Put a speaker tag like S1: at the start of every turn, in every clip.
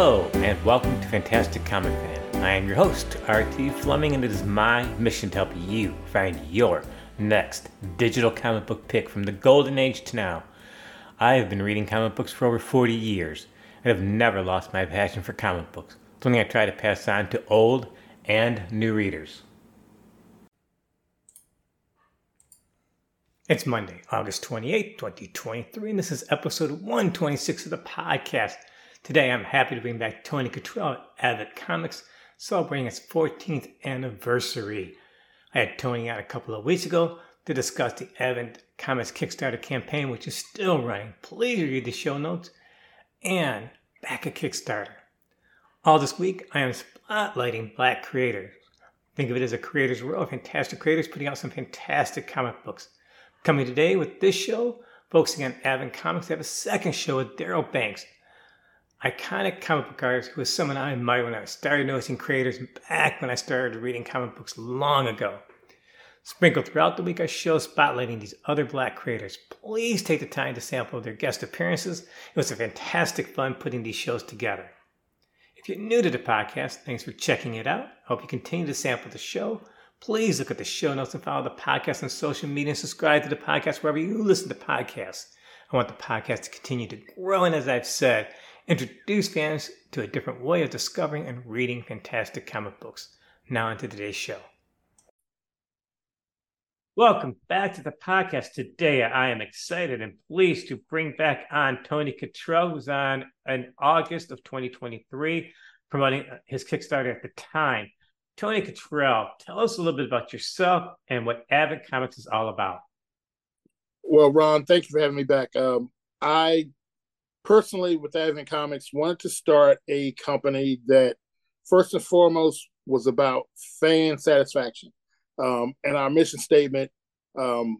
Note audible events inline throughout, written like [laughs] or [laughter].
S1: Hello, and welcome to Fantastic Comic Fan. I am your host, RT Fleming, and it is my mission to help you find your next digital comic book pick from the golden age to now. I have been reading comic books for over 40 years and have never lost my passion for comic books, something I try to pass on to old and new readers. It's Monday, August 28, 2023, and this is episode 126 of the podcast. Today, I'm happy to bring back Tony Kittrell at Advent Comics, celebrating its 14th anniversary. I had Tony out a couple of weeks ago to discuss the Advent Comics Kickstarter campaign, which is still running. Please read the show notes and back at Kickstarter. All this week, I am spotlighting Black creators. Think of it as a creator's world, of fantastic creators putting out some fantastic comic books. Coming today with this show, focusing on Advent Comics, I have a second show with Darryl Banks, iconic comic book artist who was someone I admired when I started noticing creators back when I started reading comic books long ago. Sprinkled throughout the week are shows spotlighting these other black creators. Please take the time to sample their guest appearances. It was a fantastic fun putting these shows together. If you're new to the podcast, thanks for checking it out. I hope you continue to sample the show. Please look at the show notes and follow the podcast on social media and subscribe to the podcast wherever you listen to podcasts. I want the podcast to continue to grow, and as I've said, introduce fans to a different way of discovering and reading fantastic comic books. Now, into today's show. Welcome back to the podcast. Today, I am excited and pleased to bring back on Tony Kittrell, who's on in August of 2023, promoting his Kickstarter at the time. Tony Kittrell, tell us a little bit about yourself and what Advent Comics is all about.
S2: Well, Ron, thank you for having me back. Um, I personally, with Advent Comics, wanted to start a company that first and foremost was about fan satisfaction. Um, and our mission statement, um,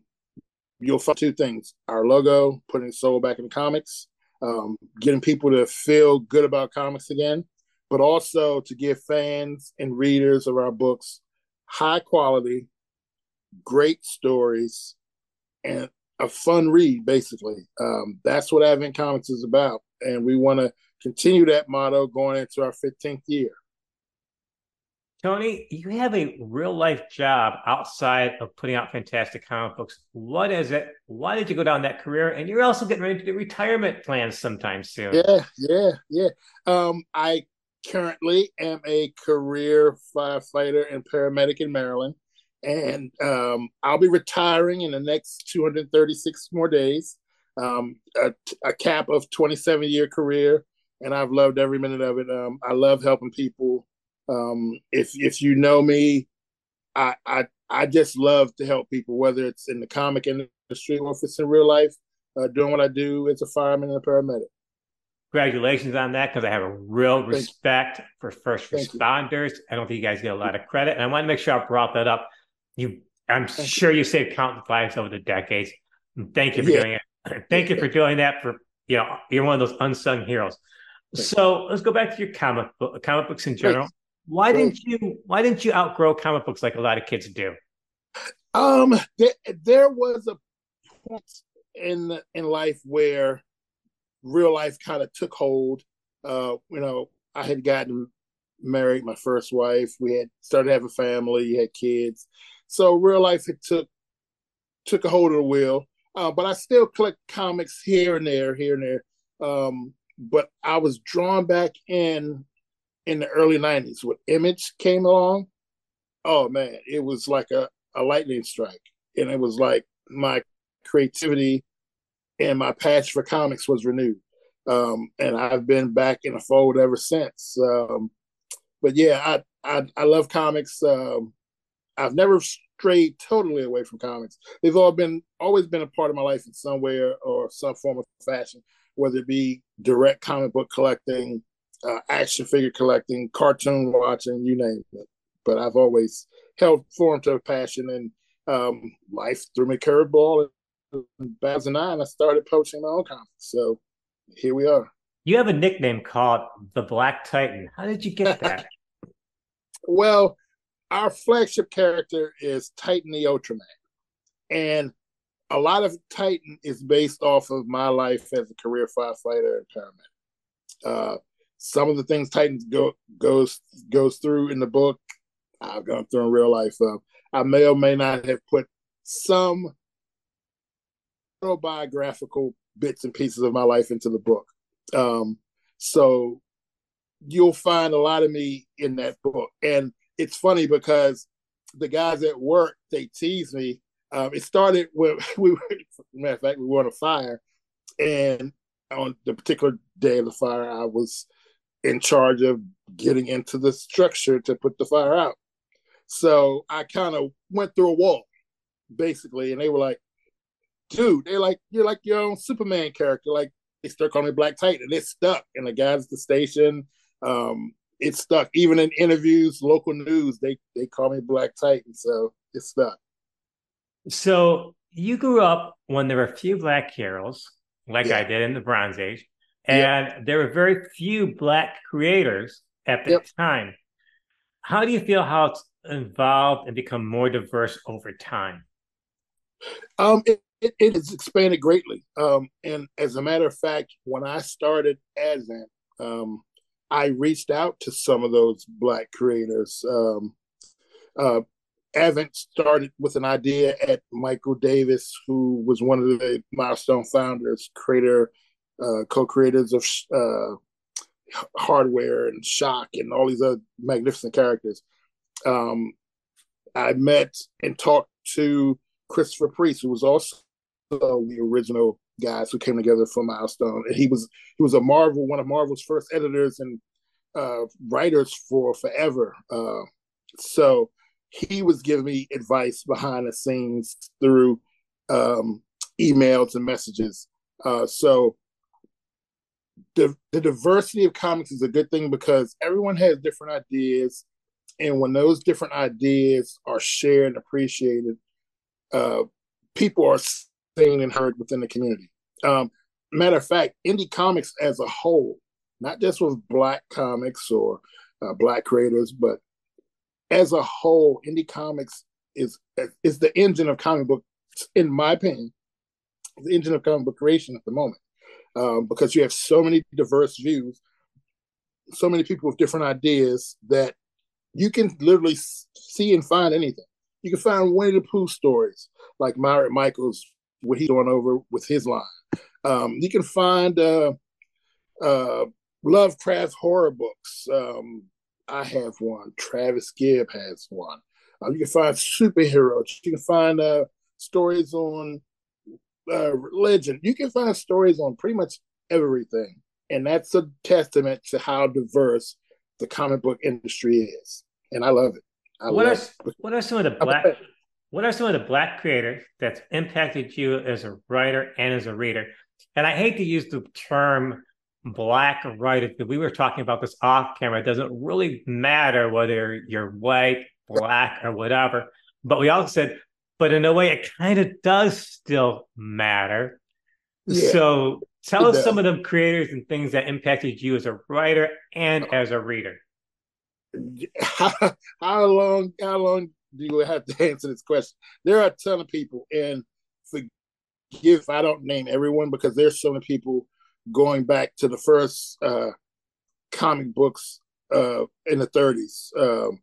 S2: you'll find two things our logo, putting soul back in comics, um, getting people to feel good about comics again, but also to give fans and readers of our books high quality, great stories, and a fun read, basically. Um, that's what Advent Comics is about. And we want to continue that motto going into our 15th year.
S1: Tony, you have a real life job outside of putting out fantastic comic books. What is it? Why did you go down that career? And you're also getting ready to do retirement plans sometime soon.
S2: Yeah, yeah, yeah. Um, I currently am a career firefighter and paramedic in Maryland and um, I'll be retiring in the next 236 more days. Um, a, a, cap of 27 year career, and I've loved every minute of it. Um, I love helping people. Um, if if you know me, I, I I just love to help people, whether it's in the comic industry or if it's in real life. Uh, doing what I do as a fireman and a paramedic.
S1: Congratulations on that, because I have a real respect for first Thank responders. You. I don't think you guys get a lot of credit, and I want to make sure I brought that up you, I'm Thank sure you. you saved countless lives over the decades. Thank you for yeah. doing it. [clears throat] Thank you for doing that. For you know, you're one of those unsung heroes. So let's go back to your comic book, comic books in general. Why didn't you? Why didn't you outgrow comic books like a lot of kids do?
S2: Um, there, there was a point in in life where real life kind of took hold. Uh, you know, I had gotten married, my first wife. We had started having family, had kids, so real life it took took a hold of the wheel. Uh, but I still collect comics here and there, here and there. Um, but I was drawn back in in the early '90s when Image came along. Oh man, it was like a, a lightning strike, and it was like my creativity and my passion for comics was renewed. Um, and I've been back in the fold ever since. Um, but yeah, I, I, I love comics. Um, I've never strayed totally away from comics. They've all been always been a part of my life in some way or, or some form of fashion, whether it be direct comic book collecting, uh, action figure collecting, cartoon watching, you name it. But I've always held form to a passion, and um, life threw me a curveball. In 2009, I and I started poaching my own comics. So here we are.
S1: You have a nickname called the Black Titan. How did you get that? [laughs]
S2: well, our flagship character is Titan the Ultraman. And a lot of Titan is based off of my life as a career firefighter and paramedic. Uh, some of the things Titan go goes goes through in the book, I've gone through in real life. Uh, I may or may not have put some autobiographical bits and pieces of my life into the book. Um, so you'll find a lot of me in that book. And it's funny because the guys at work, they tease me. Um, it started when [laughs] we were, matter of fact, we were on a fire. And on the particular day of the fire, I was in charge of getting into the structure to put the fire out. So I kind of went through a wall, basically, and they were like, dude, they're like, you're like your own Superman character. Like they start calling me Black Titan, and it's stuck. And the guys at the station, um, it's stuck. Even in interviews, local news, they they call me Black Titan, so it's stuck.
S1: So you grew up when there were a few black heroes, like yeah. I did in the Bronze Age, and yep. there were very few black creators at the yep. time. How do you feel how it's evolved and become more diverse over time?
S2: Um, it, it, it has expanded greatly. Um, and as a matter of fact, when I started Advent, um, I reached out to some of those Black creators. Um, uh, Advent started with an idea at Michael Davis, who was one of the Milestone founders, creator, uh, co-creators of uh, Hardware and Shock and all these other magnificent characters. Um, I met and talked to Christopher Priest, who was also the original guys who came together for Milestone, and he was he was a Marvel, one of Marvel's first editors and uh, writers for forever. Uh, so he was giving me advice behind the scenes through um, emails and messages. Uh, so the the diversity of comics is a good thing because everyone has different ideas, and when those different ideas are shared and appreciated, uh, people are seen and heard within the community. Um, matter of fact, indie comics as a whole, not just with black comics or uh, black creators, but as a whole, indie comics is is the engine of comic book, in my opinion, the engine of comic book creation at the moment, um, because you have so many diverse views, so many people with different ideas that you can literally see and find anything. You can find Winnie the Pooh stories like Myrick Michaels, what he's going over with his line. Um, you can find uh, uh, Lovecraft horror books. Um, I have one. Travis Gibb has one. Uh, you can find superheroes. You can find uh, stories on uh, religion. You can find stories on pretty much everything. And that's a testament to how diverse the comic book industry is. And I love it. I
S1: what, love are, it. what are some of the black what are some of the black creators that's impacted you as a writer and as a reader? And I hate to use the term black writer because we were talking about this off camera. It doesn't really matter whether you're white, black, or whatever. But we also said, but in a way, it kind of does still matter. Yeah, so tell us does. some of the creators and things that impacted you as a writer and oh. as a reader.
S2: How, [laughs] how long? How long you have to [laughs] answer this question? There are a ton of people, and forgive if I don't name everyone because there's so many people going back to the first uh, comic books uh, in the 30s. Um,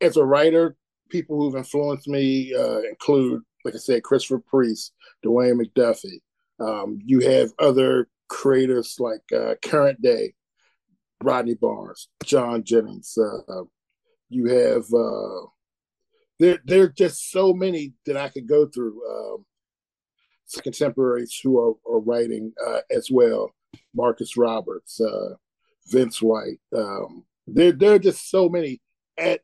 S2: as a writer, people who've influenced me uh, include, like I said, Christopher Priest, Dwayne McDuffie. Um, you have other creators like uh, current day, Rodney Barnes, John Jennings. Uh, you have uh, there. There are just so many that I could go through. Um, contemporaries who are, are writing uh, as well. Marcus Roberts, uh, Vince White. Um, there, there are just so many. At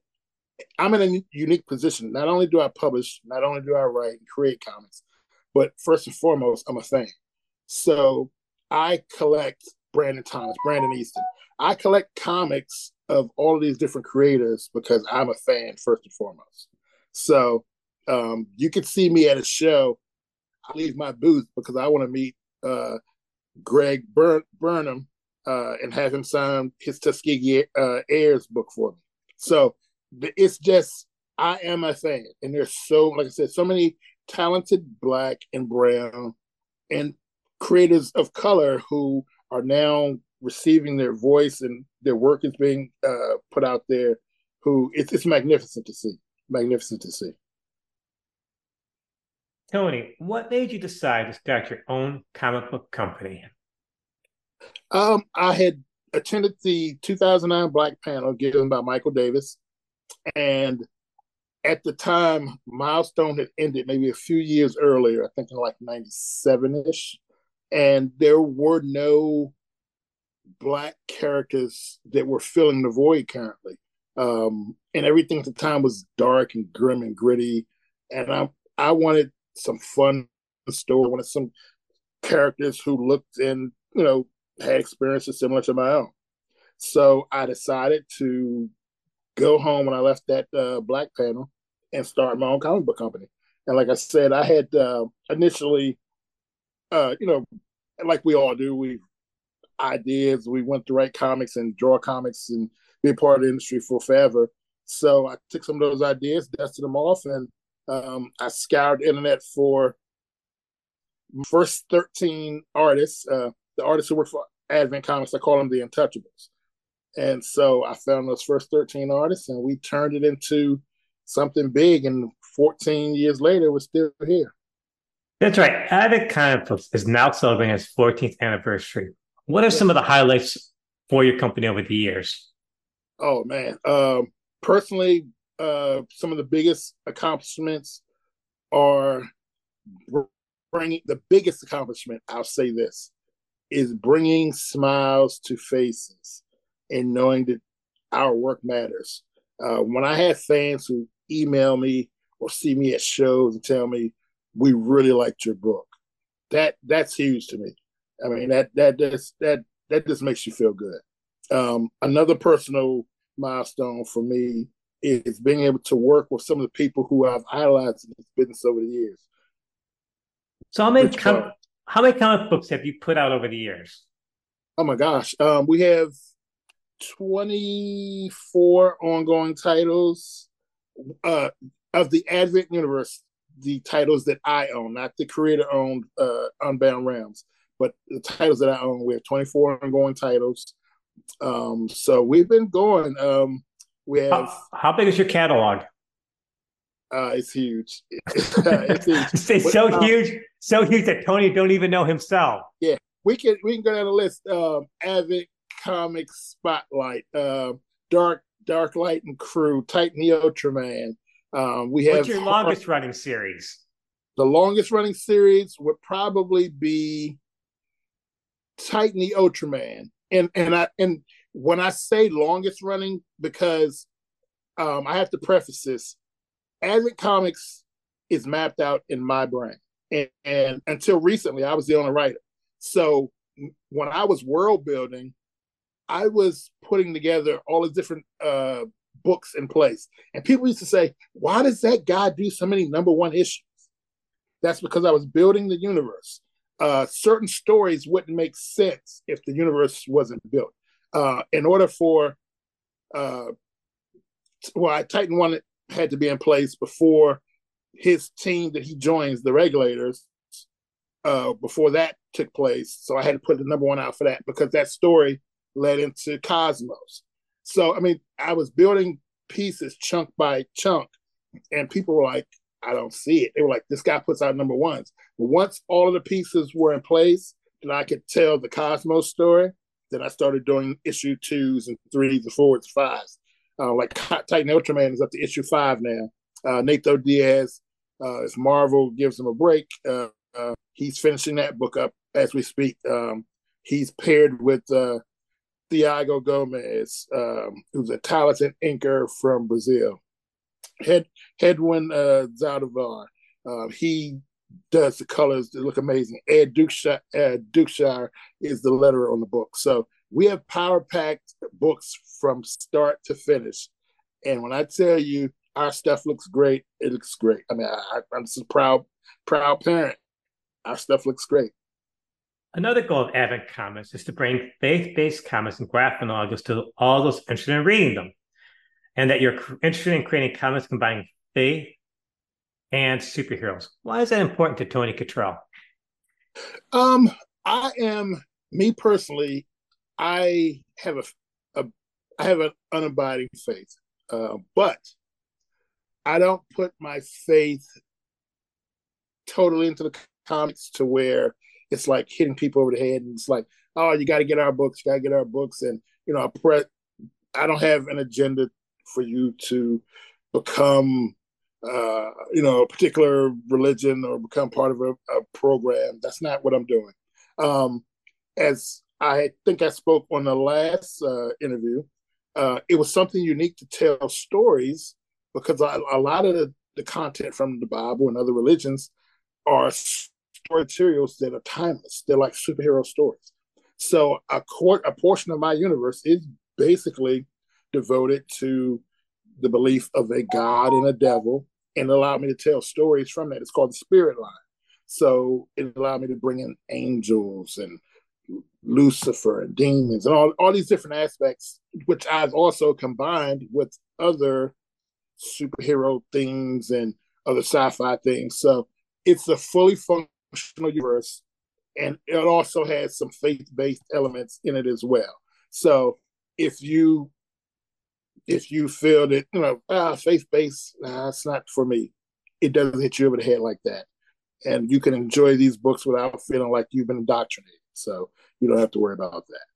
S2: I'm in a unique position. Not only do I publish, not only do I write and create comics, but first and foremost, I'm a fan. So I collect Brandon Thomas, Brandon Easton. I collect comics of all of these different creators because I'm a fan first and foremost. So um, you could see me at a show I leave my booth because I want to meet uh, Greg Bur- Burnham uh, and have him sign his Tuskegee uh, Heirs book for me. So it's just I am a fan, and there's so like I said, so many talented black and brown and creators of color who are now receiving their voice and their work is being uh, put out there. Who it's, it's magnificent to see, magnificent to see.
S1: Tony, what made you decide to start your own comic book company?
S2: Um, I had attended the 2009 Black Panel given by Michael Davis, and at the time, Milestone had ended maybe a few years earlier. I think in like '97 ish, and there were no black characters that were filling the void currently. Um, and everything at the time was dark and grim and gritty. And I I wanted some fun story. I wanted some characters who looked and you know had experiences similar to my own. So I decided to go home when I left that uh, black panel and start my own comic book company. And like I said, I had uh, initially, uh, you know, like we all do, we ideas. We went to write comics and draw comics and be a part of the industry for forever. So I took some of those ideas, dusted them off, and um, I scoured the internet for first 13 artists, uh, the artists who work for Advent Comics. I call them the Untouchables. And so I found those first 13 artists and we turned it into something big. And 14 years later, we're still here.
S1: That's right. Advent Comic Books is now celebrating its 14th anniversary. What are some of the highlights for your company over the years?
S2: Oh man, um, personally, uh, some of the biggest accomplishments are bringing the biggest accomplishment. I'll say this is bringing smiles to faces and knowing that our work matters. Uh, when I have fans who email me or see me at shows and tell me we really liked your book, that that's huge to me. I mean that that just that that just makes you feel good. Um, another personal milestone for me is being able to work with some of the people who I've idolized in this business over the years.
S1: So how many com- how many comic books have you put out over the years?
S2: Oh my gosh, um, we have twenty four ongoing titles uh, of the Advent universe. The titles that I own, not the creator owned uh, Unbound Realms but the titles that I own, we have 24 ongoing titles. Um, so we've been going. Um, we have.
S1: How, how big is your catalog?
S2: Uh, it's huge. [laughs] [laughs] it's huge.
S1: it's so uh, huge, so huge that Tony don't even know himself.
S2: Yeah, we can we can go down the list. Um, Advent Comics Spotlight, uh, Dark Dark Light and Crew, Titan the Ultraman. Um, we have.
S1: What's your longest running series?
S2: The longest running series would probably be Titan the Ultraman. And and I and when I say longest running, because um, I have to preface this, Advent Comics is mapped out in my brain. And, and until recently, I was the only writer. So when I was world building, I was putting together all the different uh, books in place. And people used to say, why does that guy do so many number one issues? That's because I was building the universe uh, certain stories wouldn't make sense if the universe wasn't built. Uh, in order for, uh, well, Titan One had to be in place before his team that he joins, the regulators. Uh, before that took place, so I had to put the number one out for that because that story led into Cosmos. So I mean, I was building pieces chunk by chunk, and people were like, I don't see it. They were like, this guy puts out number ones. Once all of the pieces were in place, then I could tell the Cosmos story. Then I started doing issue twos and threes and fours and fives. Uh, like Titan Ultraman is up to issue five now. Uh, Diaz, uh, as Marvel gives him a break, uh, uh, he's finishing that book up as we speak. Um, he's paired with uh, Thiago Gomez, um, who's a talented inker from Brazil. Head Hedwin uh, Zaldivar. Uh, he does the colors look amazing. Ed Dukeshire, Ed Dukeshire is the letterer on the book. So we have power packed books from start to finish. And when I tell you our stuff looks great, it looks great. I mean, I, am just a proud, proud parent. Our stuff looks great.
S1: Another goal of Advent Comics is to bring faith-based comics and graphic novels to all those interested in reading them and that you're interested in creating comics combining faith and superheroes. Why is that important to Tony Kittrell?
S2: Um, I am me personally. I have a, a I have an unabiding faith, uh, but I don't put my faith totally into the comics to where it's like hitting people over the head and it's like, oh, you got to get our books, you got to get our books, and you know, I pre- I don't have an agenda for you to become uh, you know, a particular religion or become part of a, a program. That's not what I'm doing. Um, as I think I spoke on the last uh, interview, uh, it was something unique to tell stories because a, a lot of the, the, content from the Bible and other religions are story materials that are timeless. They're like superhero stories. So a, court, a portion of my universe is basically devoted to the belief of a God and a devil and allowed me to tell stories from that. It's called the spirit line. So it allowed me to bring in angels and Lucifer and demons and all, all these different aspects, which I've also combined with other superhero things and other sci-fi things. So it's a fully functional universe, and it also has some faith-based elements in it as well. So if you if you feel that you know ah faith-based, nah, it's not for me. It doesn't hit you over the head like that, and you can enjoy these books without feeling like you've been indoctrinated. So you don't have to worry about that.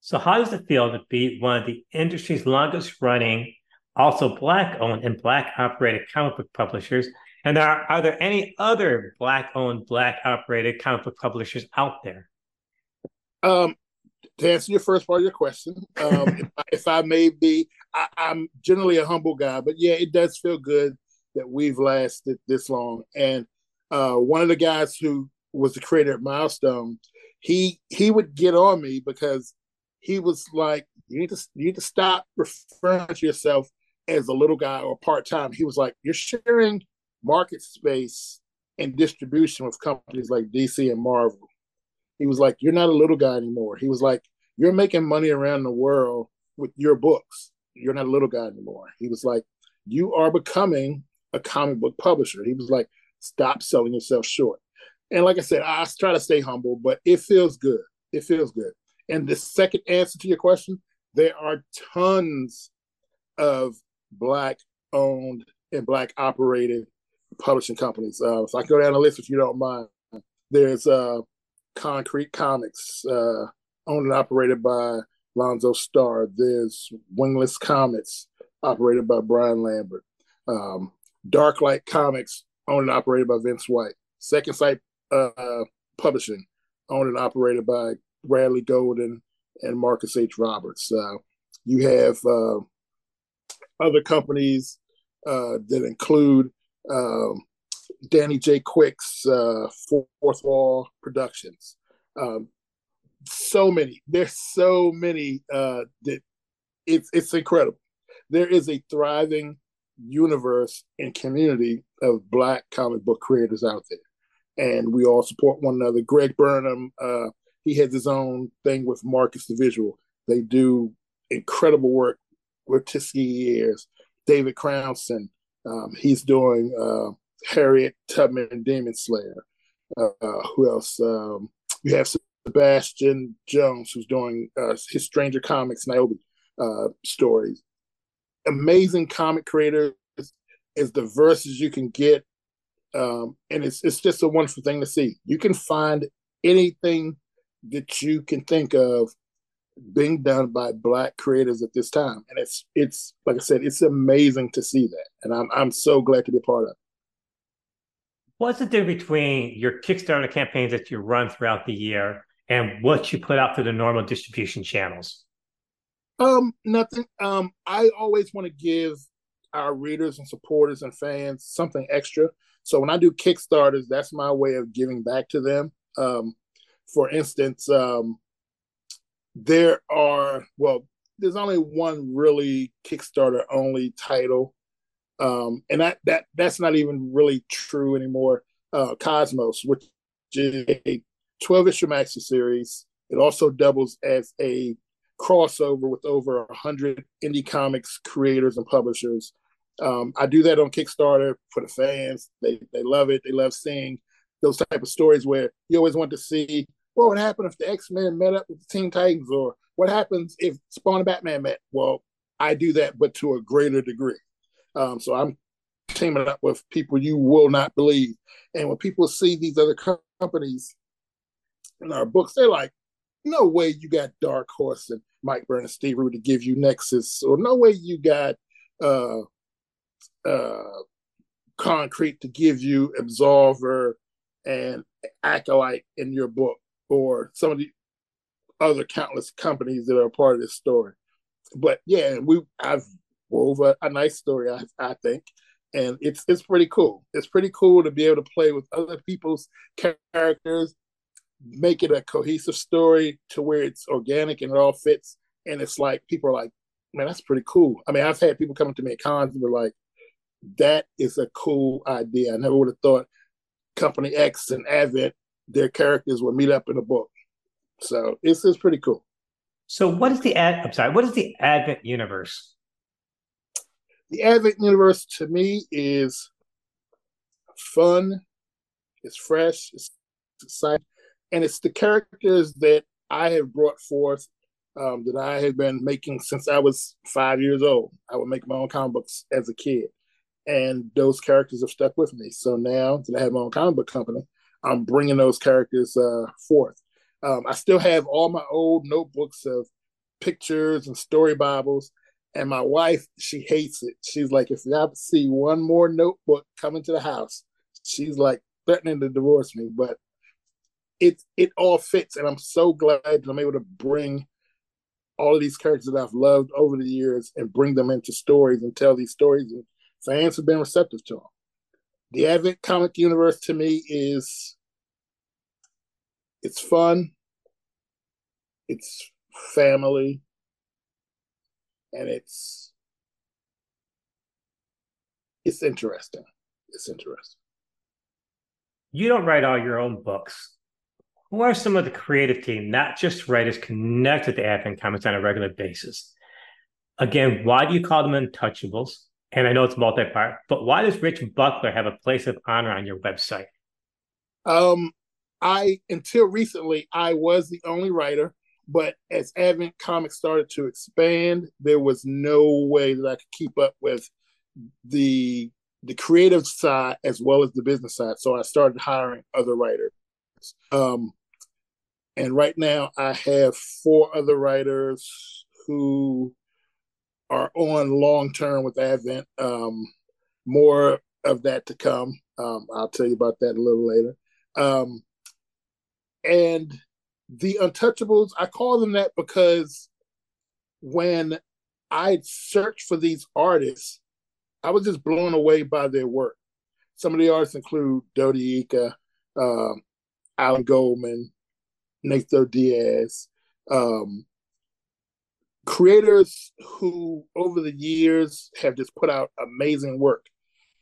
S1: So, how does it feel to be one of the industry's longest running, also Black owned and Black operated comic book publishers? And are, are there any other Black owned, Black operated comic book publishers out there?
S2: Um, to answer your first part of your question, um, if, [laughs] I, if, I, may be, I, I'm generally a humble guy, but yeah, it does feel good that we've lasted this long. And uh, one of the guys who was the creator of Milestone, he he would get on me because he was like, "You need to you need to stop referring to yourself as a little guy or part time." He was like, "You're sharing market space and distribution with companies like DC and Marvel." He was like, "You're not a little guy anymore." He was like, "You're making money around the world with your books. You're not a little guy anymore." He was like, "You are becoming a comic book publisher." He was like, "Stop selling yourself short." And like I said, I try to stay humble, but it feels good. It feels good. And the second answer to your question, there are tons of black owned and black operated publishing companies. Uh, so I go down the list if you don't mind. There's uh, Concrete Comics, uh, owned and operated by Lonzo Star. There's Wingless Comets, operated by Brian Lambert. Um, Darklight Comics, owned and operated by Vince White. Second Sight uh, Publishing, owned and operated by Bradley Golden and Marcus H. Roberts. Uh, you have uh, other companies uh, that include um, Danny J. Quick's uh, Fourth Wall Productions. Um, so many. There's so many uh, that it's it's incredible. There is a thriving universe and community of Black comic book creators out there and we all support one another. Greg Burnham, uh, he has his own thing with Marcus the Visual. They do incredible work with Tuskegee David Crownson, um, he's doing uh, Harriet Tubman and Demon Slayer. Uh, who else? Um, you have Sebastian Jones, who's doing uh, his Stranger Comics Niobe uh, stories. Amazing comic creators, as diverse as you can get um, and it's it's just a wonderful thing to see. You can find anything that you can think of being done by black creators at this time, and it's it's like I said, it's amazing to see that, and I'm I'm so glad to be a part of. it.
S1: What's the difference between your Kickstarter campaigns that you run throughout the year and what you put out through the normal distribution channels?
S2: Um, nothing. Um, I always want to give our readers and supporters and fans something extra. So when I do Kickstarters, that's my way of giving back to them. Um, for instance, um, there are well, there's only one really Kickstarter only title, um, and that that that's not even really true anymore. Uh, Cosmos, which is a 12 issue maxi series, it also doubles as a crossover with over 100 indie comics creators and publishers um, I do that on Kickstarter for the fans. They they love it. They love seeing those type of stories where you always want to see what would happen if the X Men met up with the Teen Titans, or what happens if Spawn and Batman met? Well, I do that, but to a greater degree. Um, so I'm teaming up with people you will not believe. And when people see these other companies in our books, they're like, no way you got Dark Horse and Mike Rude to give you Nexus, or no way you got uh, uh, Concrete to give you Absolver and Acolyte in your book, or some of the other countless companies that are part of this story. But yeah, we I've wove a, a nice story, I, I think, and it's it's pretty cool. It's pretty cool to be able to play with other people's characters, make it a cohesive story to where it's organic and it all fits. And it's like people are like, man, that's pretty cool. I mean, I've had people coming to me at cons and were like, that is a cool idea. I never would have thought Company X and Advent, their characters would meet up in a book. So it's it's pretty cool.
S1: So what is the ad? I'm sorry. What is the Advent universe?
S2: The Advent universe to me is fun. It's fresh. It's exciting, and it's the characters that I have brought forth um, that I have been making since I was five years old. I would make my own comic books as a kid, and those characters have stuck with me. So now that I have my own comic book company, I'm bringing those characters uh, forth. Um, I still have all my old notebooks of pictures and story bibles. And my wife, she hates it. She's like, if I see one more notebook coming to the house, she's like threatening to divorce me. But it it all fits, and I'm so glad that I'm able to bring all of these characters that I've loved over the years and bring them into stories and tell these stories. And fans have been receptive to them. The Advent comic universe to me is it's fun, it's family, and it's it's interesting. It's interesting.
S1: You don't write all your own books. Who are some of the creative team, not just writers, connected to Advent Comics on a regular basis? Again, why do you call them untouchables? And I know it's multi-part, but why does Rich Buckler have a place of honor on your website?
S2: Um, I until recently I was the only writer, but as Advent Comics started to expand, there was no way that I could keep up with the the creative side as well as the business side. So I started hiring other writers. Um, and right now I have four other writers who are on long term with Advent. Um, more of that to come. Um, I'll tell you about that a little later. Um, and the Untouchables, I call them that because when I searched for these artists, I was just blown away by their work. Some of the artists include Dodi Ika, um, Alan Goldman, Nathan Diaz, um, creators who over the years have just put out amazing work.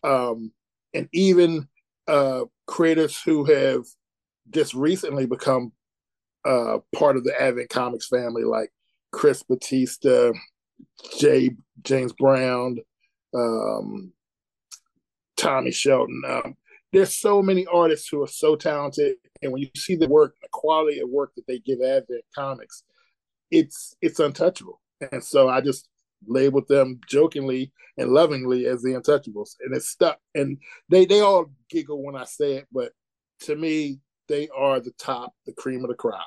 S2: Um, and even uh, creators who have just recently become uh, part of the Advent Comics family, like Chris Batista, Jay James Brown, um, Tommy Shelton. Um, there's so many artists who are so talented, and when you see the work, the quality of work that they give Advent Comics, it's it's untouchable. And so I just labeled them jokingly and lovingly as the Untouchables, and it's stuck. And they they all giggle when I say it, but to me, they are the top, the cream of the crop.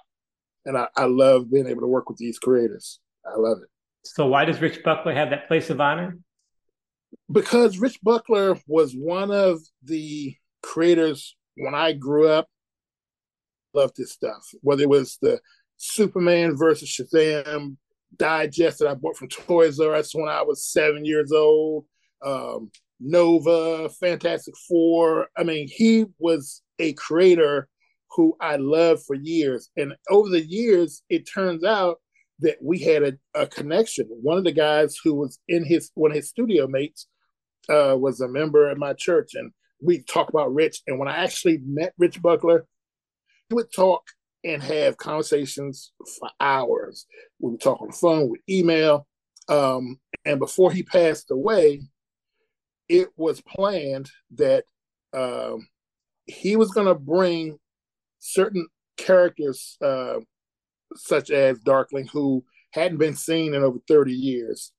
S2: And I, I love being able to work with these creators. I love it.
S1: So why does Rich Buckler have that place of honor?
S2: Because Rich Buckler was one of the creators when I grew up. Loved this stuff. Whether it was the Superman versus Shazam digest that I bought from Toys R Us when I was seven years old. Um, Nova, Fantastic Four. I mean, he was a creator who I loved for years. And over the years, it turns out that we had a, a connection. One of the guys who was in his one of his studio mates uh, was a member at my church, and we talked about Rich. And when I actually met Rich Buckler, we would talk and have conversations for hours. We would talk on the phone, with email. Um, and before he passed away, it was planned that um, he was going to bring certain characters, uh, such as Darkling, who hadn't been seen in over 30 years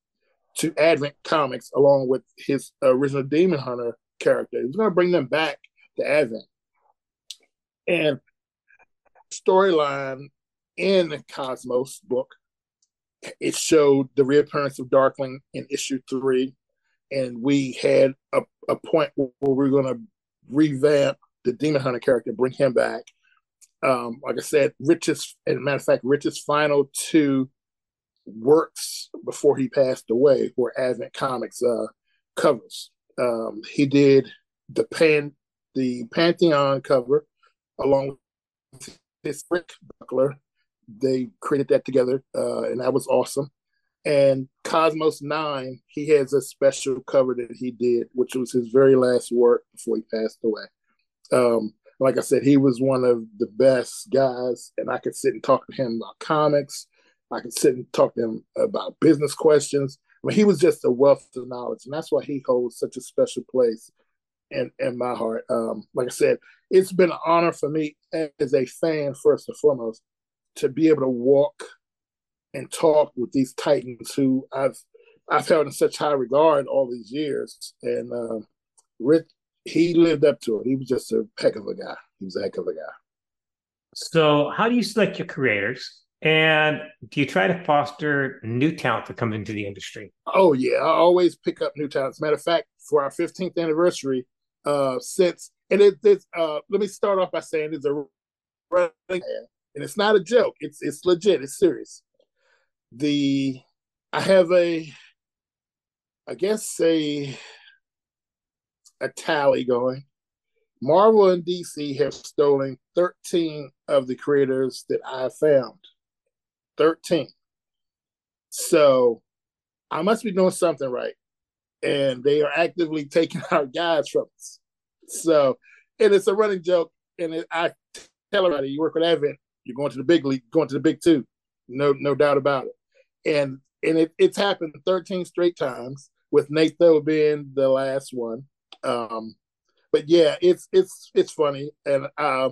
S2: to Advent Comics along with his original Demon Hunter character. He was going to bring them back to Advent. And storyline in Cosmos book, it showed the reappearance of Darkling in issue three. And we had a, a point where we were going to revamp the Demon Hunter character, bring him back. Um, like I said, Rich's, as a matter of fact, Rich's final two works before he passed away were Advent Comics uh, covers. Um, he did the pan the Pantheon cover along with his Rick Buckler. They created that together, uh, and that was awesome. And Cosmos Nine, he has a special cover that he did, which was his very last work before he passed away. Um, like I said, he was one of the best guys, and I could sit and talk to him about comics. I could sit and talk to him about business questions. I mean, he was just a wealth of knowledge, and that's why he holds such a special place in in my heart. Um, like I said, it's been an honor for me as a fan, first and foremost, to be able to walk and talk with these titans who I've I've held in such high regard all these years. And uh, Rick, he lived up to it. He was just a heck of a guy. He was a heck of a guy.
S1: So, how do you select your creators? And do you try to foster new talent to come into the industry?
S2: Oh yeah, I always pick up new talent. As a matter of fact, for our 15th anniversary, uh, since and it, it's uh, let me start off by saying it's a running and it's not a joke. It's it's legit. It's serious. The I have a, I guess a a tally going. Marvel and DC have stolen 13 of the creators that I found. 13. So I must be doing something right. And they are actively taking [laughs] our guys from us. So, and it's a running joke. And it, I tell everybody, you work with Advent, you're going to the big league, going to the big two. No, no doubt about it. And and it, it's happened 13 straight times with Nathan being the last one. Um, but yeah, it's it's it's funny, and uh,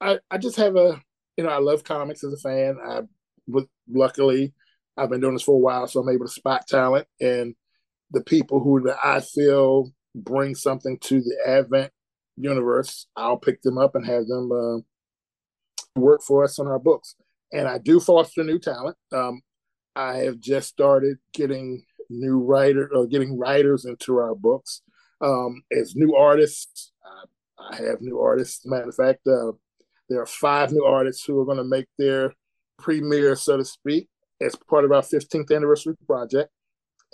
S2: I I just have a you know I love comics as a fan. I with luckily I've been doing this for a while, so I'm able to spot talent and the people who I feel bring something to the Advent universe. I'll pick them up and have them uh, work for us on our books. And I do foster new talent. Um, I have just started getting new writer or getting writers into our books um, as new artists. I, I have new artists. Matter of fact, uh, there are five new artists who are going to make their premiere, so to speak, as part of our 15th anniversary project.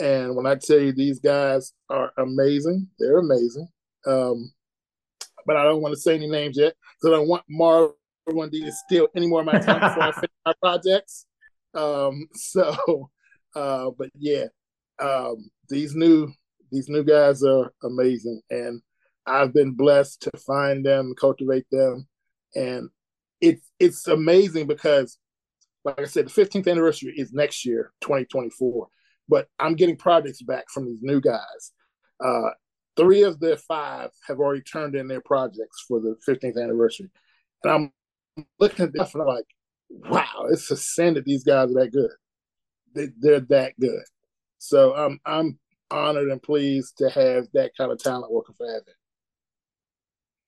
S2: And when I tell you these guys are amazing, they're amazing. Um, but I don't want to say any names yet because I don't want Marvel and D to steal any more of my time before I [laughs] finish my projects. Um, [laughs] so, uh, but yeah, um, these new these new guys are amazing, and I've been blessed to find them, cultivate them, and it's it's amazing because like I said, the 15th anniversary is next year, 2024. But I'm getting projects back from these new guys. Uh, three of the five have already turned in their projects for the 15th anniversary. And I'm looking at this and I'm like, wow, it's a sin that these guys are that good. They, they're that good. So um, I'm honored and pleased to have that kind of talent working for Advent.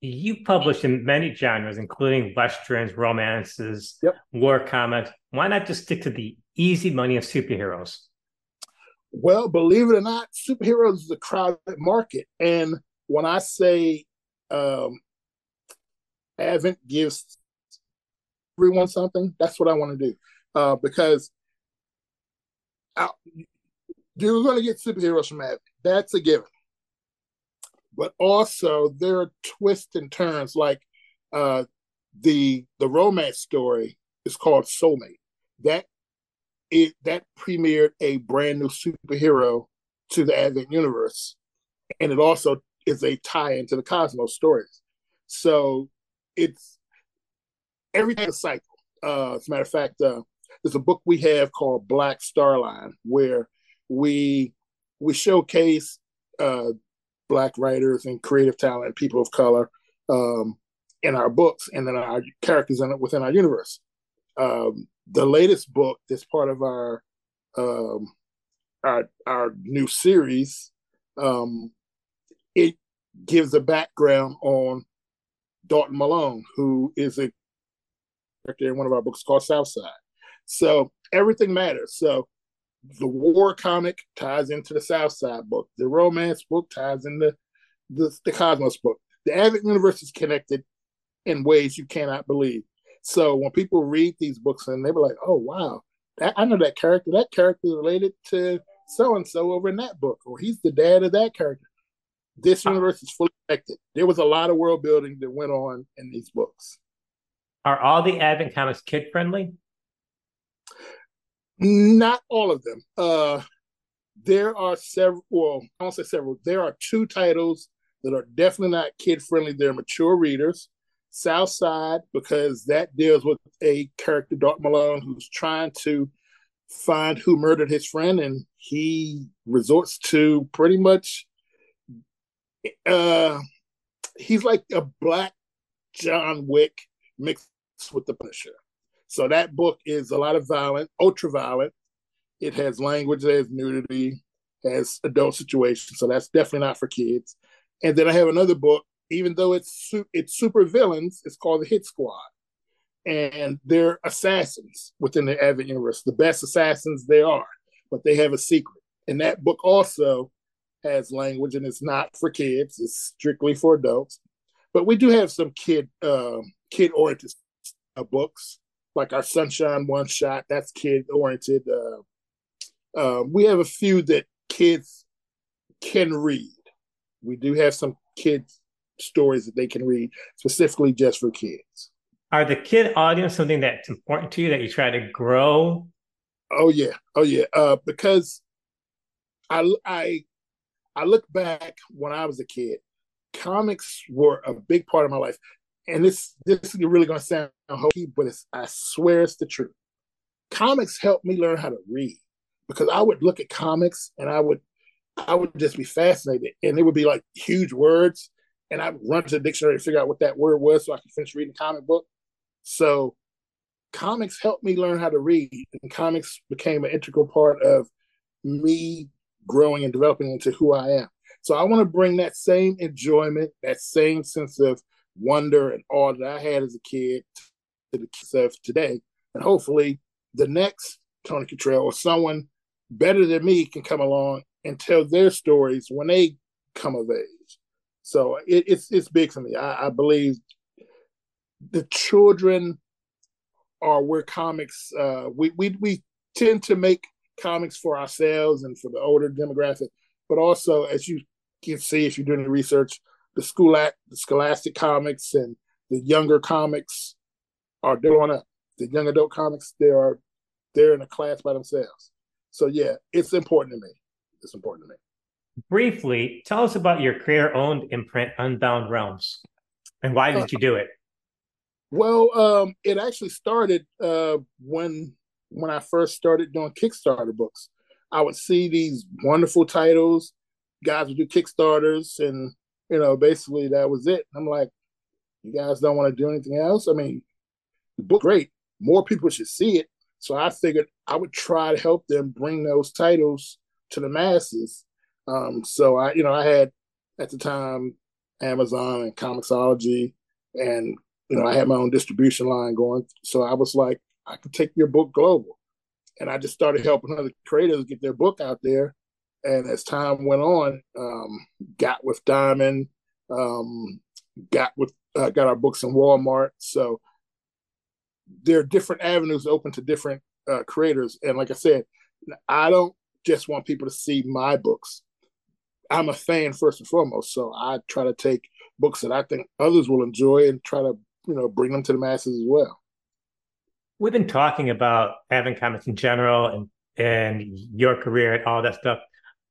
S1: You published in many genres, including westerns, romances,
S2: yep.
S1: war comics. Why not just stick to the easy money of superheroes?
S2: Well, believe it or not, superheroes is a crowded market. And when I say um, Advent gives everyone something, that's what I want to do. Uh, because I, you're going to get superheroes from Advent. That's a given but also there are twists and turns like uh, the the romance story is called Soulmate. That it that premiered a brand new superhero to the Advent universe, and it also is a tie into the Cosmos stories. So it's everything a cycle. Uh, as a matter of fact, uh, there's a book we have called Black Starline where we we showcase uh, black writers and creative talent, people of color, um, in our books and then our characters in it within our universe. Um, the latest book that's part of our um, our our new series, um, it gives a background on Dalton Malone, who is a character in one of our books called Southside. So everything matters. So the war comic ties into the Southside book. The romance book ties into the, the Cosmos book. The Advent universe is connected in ways you cannot believe. So when people read these books and they were like, "Oh wow, that, I know that character. That character is related to so and so over in that book, or he's the dad of that character." This universe is fully connected. There was a lot of world building that went on in these books.
S1: Are all the Advent comics kid friendly?
S2: Not all of them. Uh, there are several. Well, I won't say several. There are two titles that are definitely not kid friendly. They're mature readers. Southside, because that deals with a character, Dark Malone, who's trying to find who murdered his friend, and he resorts to pretty much. Uh, he's like a black John Wick mixed with the Punisher. So that book is a lot of violent, ultra violent. It has language, it has nudity, has adult situations. So that's definitely not for kids. And then I have another book, even though it's su- it's super villains, it's called the Hit Squad. And they're assassins within the Advent universe, the best assassins they are, but they have a secret. And that book also has language and it's not for kids, it's strictly for adults. But we do have some kid um, kid oriented uh, books like our Sunshine One Shot. That's kid oriented. Uh, uh, we have a few that kids can read. We do have some kids stories that they can read specifically just for kids.
S1: Are the kid audience something that's important to you that you try to grow?
S2: Oh yeah, oh yeah. Uh, because I I I look back when I was a kid, comics were a big part of my life and this this is really going to sound hokey, but it's I swear it's the truth. Comics helped me learn how to read because I would look at comics and I would I would just be fascinated, and it would be like huge words, and I run to the dictionary to figure out what that word was so I could finish reading comic book. So, comics helped me learn how to read, and comics became an integral part of me growing and developing into who I am. So I want to bring that same enjoyment, that same sense of wonder and awe that I had as a kid to the kids of today. And hopefully the next Tony Kittrell or someone better than me can come along and tell their stories when they come of age. So it, it's it's big for me. I, I, believe the children are where comics uh, we, we we tend to make comics for ourselves and for the older demographic, but also as you can see if you're doing the research, the school act, the scholastic comics and the younger comics are doing up. The young adult comics, they are they're in a class by themselves. So yeah, it's important to me. It's important to me.
S1: Briefly, tell us about your creator-owned imprint, Unbound Realms, and why did uh, you do it?
S2: Well, um, it actually started uh, when when I first started doing Kickstarter books. I would see these wonderful titles. Guys would do Kickstarters, and you know, basically that was it. I'm like, you guys don't want to do anything else? I mean, the book great. More people should see it. So I figured I would try to help them bring those titles to the masses. Um, so I, you know, I had at the time Amazon and Comixology, and you know, I had my own distribution line going. So I was like, I can take your book global, and I just started helping other creators get their book out there and as time went on, um, got with Diamond, um, got with uh, got our books in Walmart. So there are different avenues open to different uh, creators. And like I said, I don't just want people to see my books. I'm a fan first and foremost, so I try to take books that I think others will enjoy and try to you know bring them to the masses as well.
S1: We've been talking about Advent comics in general and and your career and all that stuff.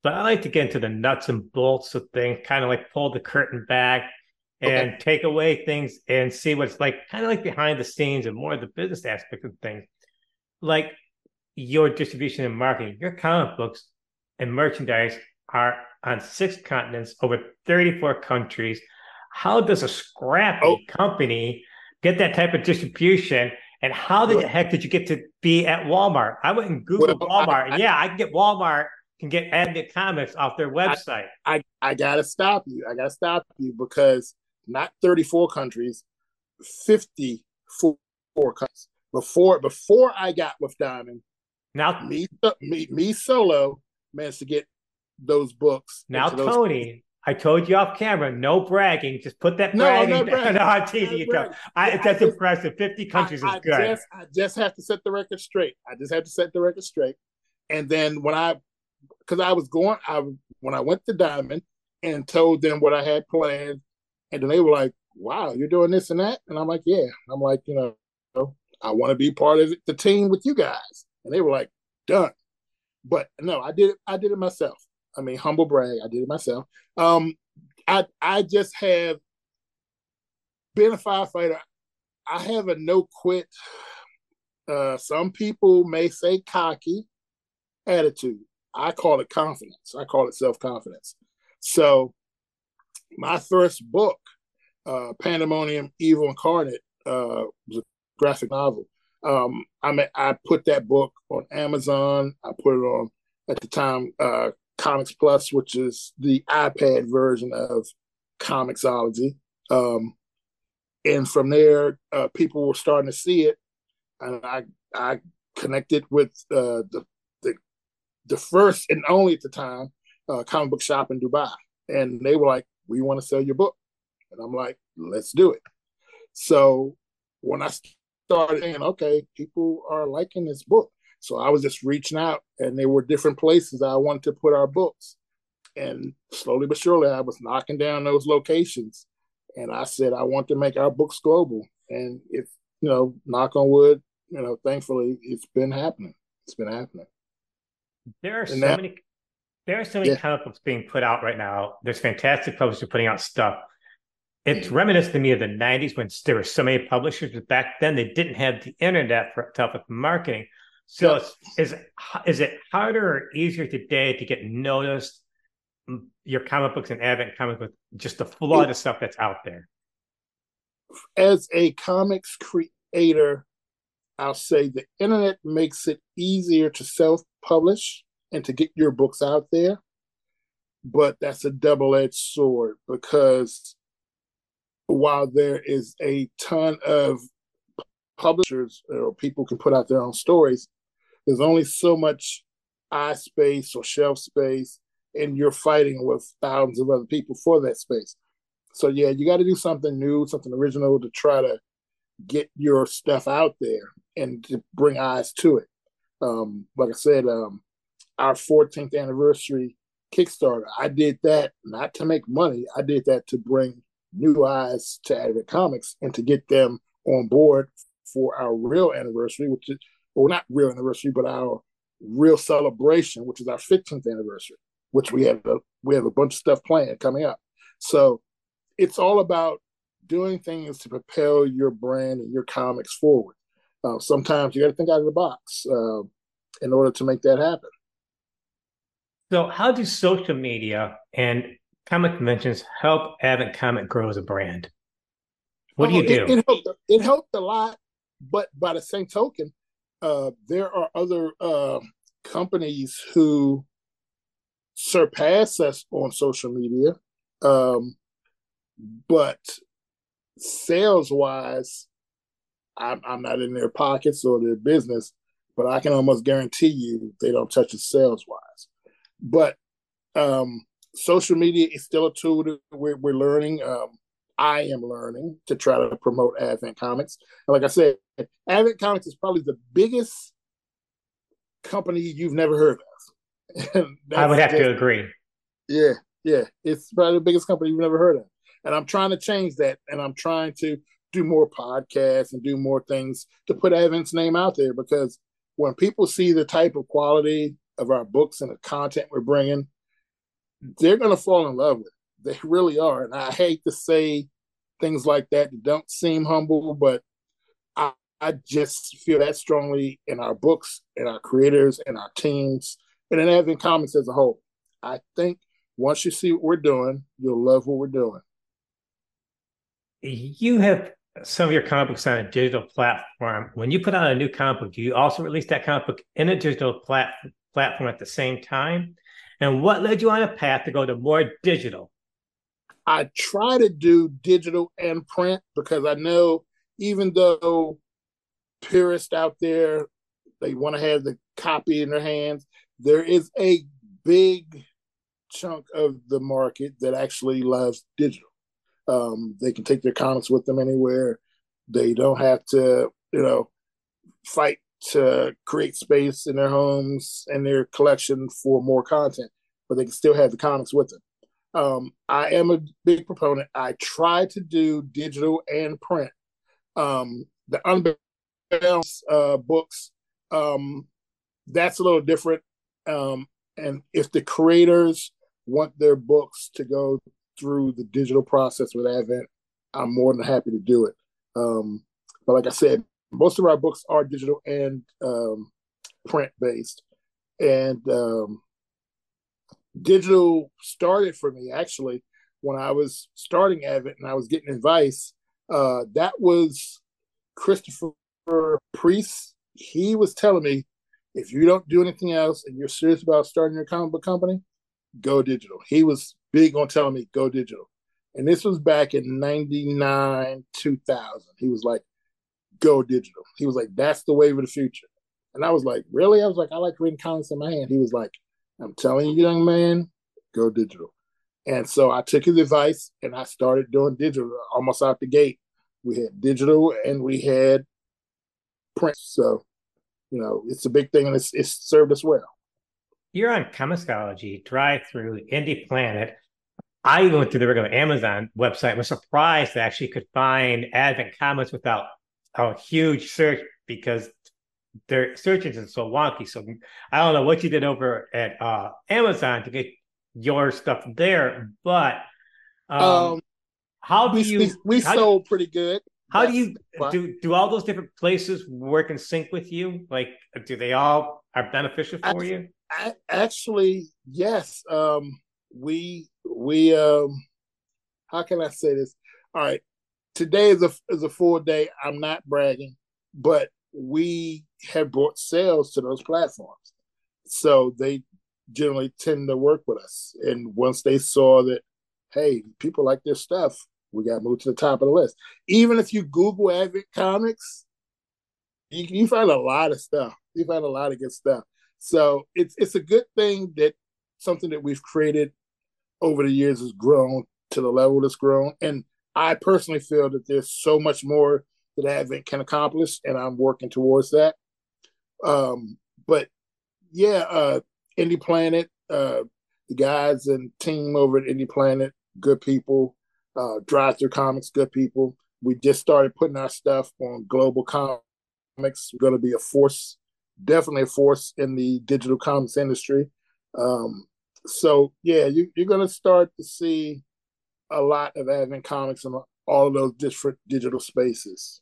S1: But I like to get into the nuts and bolts of things, kind of like pull the curtain back and okay. take away things and see what's like kind of like behind the scenes and more of the business aspect of things. Like your distribution and marketing, your comic books and merchandise are on six continents, over 34 countries. How does a scrappy oh. company get that type of distribution And how the heck did you get to be at Walmart? I went and Googled well, Walmart. I, I, yeah, I can get Walmart can get Advent Comics off their website.
S2: I, I, I gotta stop you. I gotta stop you because not 34 countries, 54 countries. Before before I got with Diamond,
S1: now
S2: me me, me solo managed to get those books.
S1: Now Tony, I told you off camera, no bragging. Just put that bragging no, bragging. no, on TV. I, that's just, impressive. 50 countries I, is good.
S2: Just, I just have to set the record straight. I just have to set the record straight. And then when I, because I was going, I when I went to Diamond and told them what I had planned, and then they were like, "Wow, you're doing this and that," and I'm like, "Yeah." I'm like, you know, I want to be part of the team with you guys, and they were like, "Done." But no, I did it. I did it myself. I mean, humble brag, I did it myself. Um, I I just have been a firefighter. I have a no quit. Uh, some people may say cocky attitude. I call it confidence. I call it self confidence. So, my first book, uh, Pandemonium Evil Incarnate, uh, was a graphic novel. Um, I mean, I put that book on Amazon. I put it on at the time uh, Comics Plus, which is the iPad version of Comixology. Um, and from there, uh, people were starting to see it, and I I connected with uh, the, the the first and only at the time uh, comic book shop in Dubai, and they were like, "We want to sell your book," and I'm like, "Let's do it." So when I started saying, "Okay, people are liking this book," So I was just reaching out, and there were different places I wanted to put our books. And slowly but surely, I was knocking down those locations. And I said, I want to make our books global. And it's, you know, knock on wood, you know, thankfully, it's been happening. It's been happening.
S1: There are and so that, many. There are so many yeah. comic books being put out right now. There's fantastic publishers putting out stuff. It's mm-hmm. reminiscent to me of the 90s when there were so many publishers, but back then they didn't have the internet for help with marketing. So is is it harder or easier today to get noticed? Mm, your comic books and Advent comic with just the flood of stuff that's out there.
S2: As a comics creator, I'll say the internet makes it easier to self-publish and to get your books out there. But that's a double-edged sword because while there is a ton of publishers or people can put out their own stories, there's only so much eye space or shelf space, and you're fighting with thousands of other people for that space. So yeah, you got to do something new, something original to try to get your stuff out there and to bring eyes to it. Um, like I said, um, our 14th anniversary Kickstarter, I did that not to make money. I did that to bring new eyes to Advent Comics and to get them on board for our real anniversary, which is well, not real anniversary, but our real celebration, which is our 15th anniversary, which we have a we have a bunch of stuff planned coming up. So it's all about doing things to propel your brand and your comics forward. Uh, sometimes you got to think out of the box uh, in order to make that happen.
S1: So, how do social media and comic conventions help Advent Comic grow as a brand? What do you do?
S2: It, it, helped, it helped a lot, but by the same token, uh, there are other uh, companies who surpass us on social media, um, but sales wise, I'm, I'm not in their pockets or their business, but I can almost guarantee you they don't touch it sales wise. But um, social media is still a tool that we're, we're learning. Um, I am learning to try to promote Advent Comics. And like I said, Advent Comics is probably the biggest company you've never heard
S1: of. [laughs] I would have just, to agree.
S2: Yeah, yeah. It's probably the biggest company you've never heard of. And I'm trying to change that. And I'm trying to do more podcasts and do more things to put Advent's name out there because when people see the type of quality of our books and the content we're bringing, they're going to fall in love with it. They really are. And I hate to say things like that that don't seem humble, but I, I just feel that strongly in our books, in our creators, and our teams, and in Advent Comics as a whole. I think once you see what we're doing, you'll love what we're doing.
S1: You have some of your comic books on a digital platform. When you put out a new comic book, do you also release that comic book in a digital plat- platform at the same time? And what led you on a path to go to more digital?
S2: I try to do digital and print because I know even though purists out there they want to have the copy in their hands, there is a big chunk of the market that actually loves digital. Um, they can take their comics with them anywhere. They don't have to, you know, fight to create space in their homes and their collection for more content, but they can still have the comics with them. Um, I am a big proponent. I try to do digital and print. Um, the unbalanced uh, books, um, that's a little different. Um, and if the creators want their books to go through the digital process with Advent, I'm more than happy to do it. Um, but like I said, most of our books are digital and um, print based, and um, digital started for me actually when I was starting Advent and I was getting advice. Uh, that was Christopher Priest. He was telling me if you don't do anything else and you're serious about starting your comic book company, go digital. He was big on telling me go digital. And this was back in 99, 2000. He was like, go digital. He was like, that's the wave of the future. And I was like, really? I was like, I like reading comics in my hand. He was like, I'm telling you, young man, go digital. And so I took his advice and I started doing digital almost out the gate. We had digital and we had print. So, you know, it's a big thing and it's, it's served us well.
S1: You're on Comixology, Drive Through, Indie Planet. I even went through the regular Amazon website was surprised that I actually could find Advent Comics without a huge search because their search engine so wonky. So I don't know what you did over at uh, Amazon to get your stuff there, but um, um how do
S2: we,
S1: you?
S2: We, we sold
S1: do,
S2: pretty good.
S1: How do you do? Do all those different places work in sync with you? Like, do they all are beneficial for you?
S2: I, actually, yes. Um, we we um, how can I say this? All right, today is a is a full day. I'm not bragging, but we have brought sales to those platforms, so they generally tend to work with us. And once they saw that, hey, people like this stuff, we got moved to the top of the list. Even if you Google Advent Comics, you, you find a lot of stuff. You find a lot of good stuff. So it's it's a good thing that something that we've created over the years has grown to the level that's grown. And I personally feel that there's so much more that Advent can accomplish, and I'm working towards that. Um, but yeah, uh, Indie Planet, uh, the guys and team over at Indie Planet, good people. Uh, Drive Through Comics, good people. We just started putting our stuff on Global Comics. We're going to be a force definitely a force in the digital comics industry. Um, so yeah, you, are going to start to see a lot of Advent comics in all of those different digital spaces.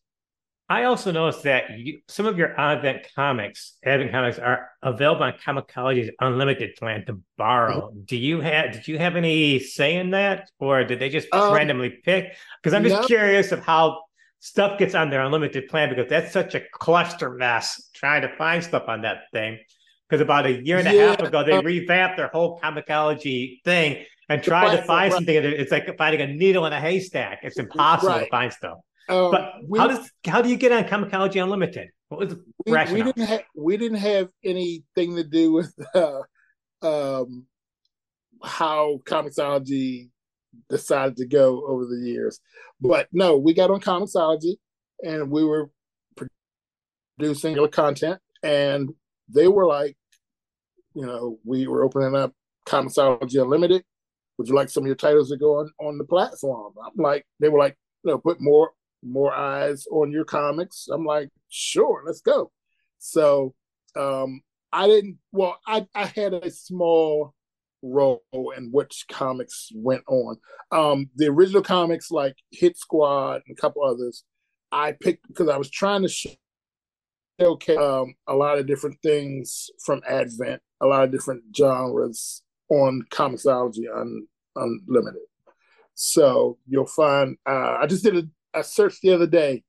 S1: I also noticed that you, some of your Advent comics, Advent comics, are available on Comixology's unlimited plan to borrow. Mm-hmm. Do you have? Did you have any say in that, or did they just um, randomly pick? Because I'm just no. curious of how stuff gets on their unlimited plan because that's such a cluster mess trying to find stuff on that thing. Because about a year and a yeah, half ago, they um, revamped their whole comixology thing and tried to find right. something. It's like finding a needle in a haystack. It's impossible right. to find stuff. Um, but we, how does how do you get on Comixology Unlimited? What was the
S2: we,
S1: rationale?
S2: We didn't have we didn't have anything to do with [laughs] uh, um, how Comixology decided to go over the years. But no, we got on Comixology and we were producing content, and they were like, you know, we were opening up Comixology Unlimited. Would you like some of your titles to go on on the platform? I'm like, they were like, you know, put more more eyes on your comics. I'm like, sure, let's go. So um I didn't well, I, I had a small role in which comics went on. Um, the original comics like Hit Squad and a couple others, I picked because I was trying to show okay um, a lot of different things from Advent, a lot of different genres on Comixology un, Unlimited. So you'll find uh, I just did a I searched the other day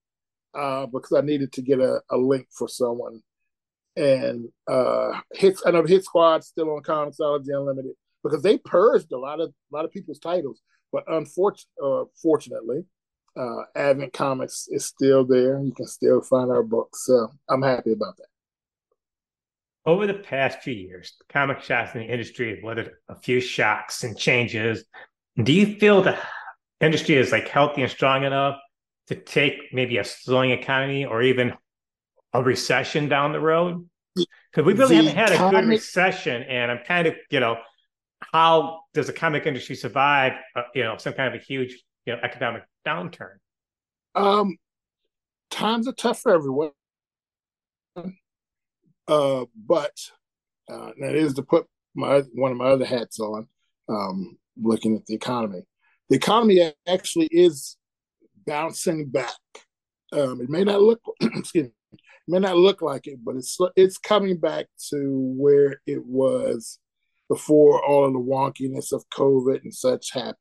S2: uh, because I needed to get a, a link for someone. And uh, hits, I know Hit Squad still on Comixology Unlimited because they purged a lot of a lot of people's titles, but unfortunately, uh, uh, Advent Comics is still there. You can still find our books, so I'm happy about that.
S1: Over the past few years, comic shops in the industry have weathered a few shocks and changes. Do you feel the industry is like healthy and strong enough to take maybe a slowing economy or even a recession down the road? Because we really the haven't had a good recession, and I'm kind of, you know, how does the comic industry survive, uh, you know, some kind of a huge, you know, economic downturn?
S2: Um, times are tough for everyone, uh, but uh, that is to put my one of my other hats on, um, looking at the economy. The economy actually is bouncing back. Um, it may not look, [clears throat] excuse me, it may not look like it, but it's it's coming back to where it was before all of the wonkiness of COVID and such happened.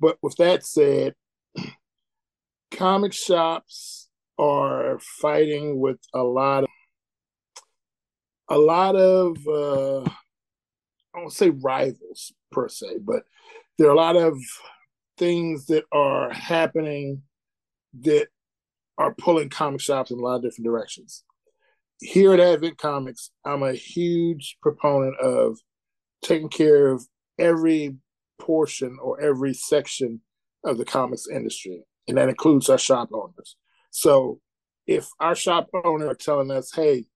S2: But with that said, [clears throat] comic shops are fighting with a lot of a lot of uh, I won't say rivals per se, but there are a lot of things that are happening that are pulling comic shops in a lot of different directions. Here at Advent Comics, I'm a huge proponent of taking care of every portion or every section of the comics industry, and that includes our shop owners. So if our shop owner are telling us, hey,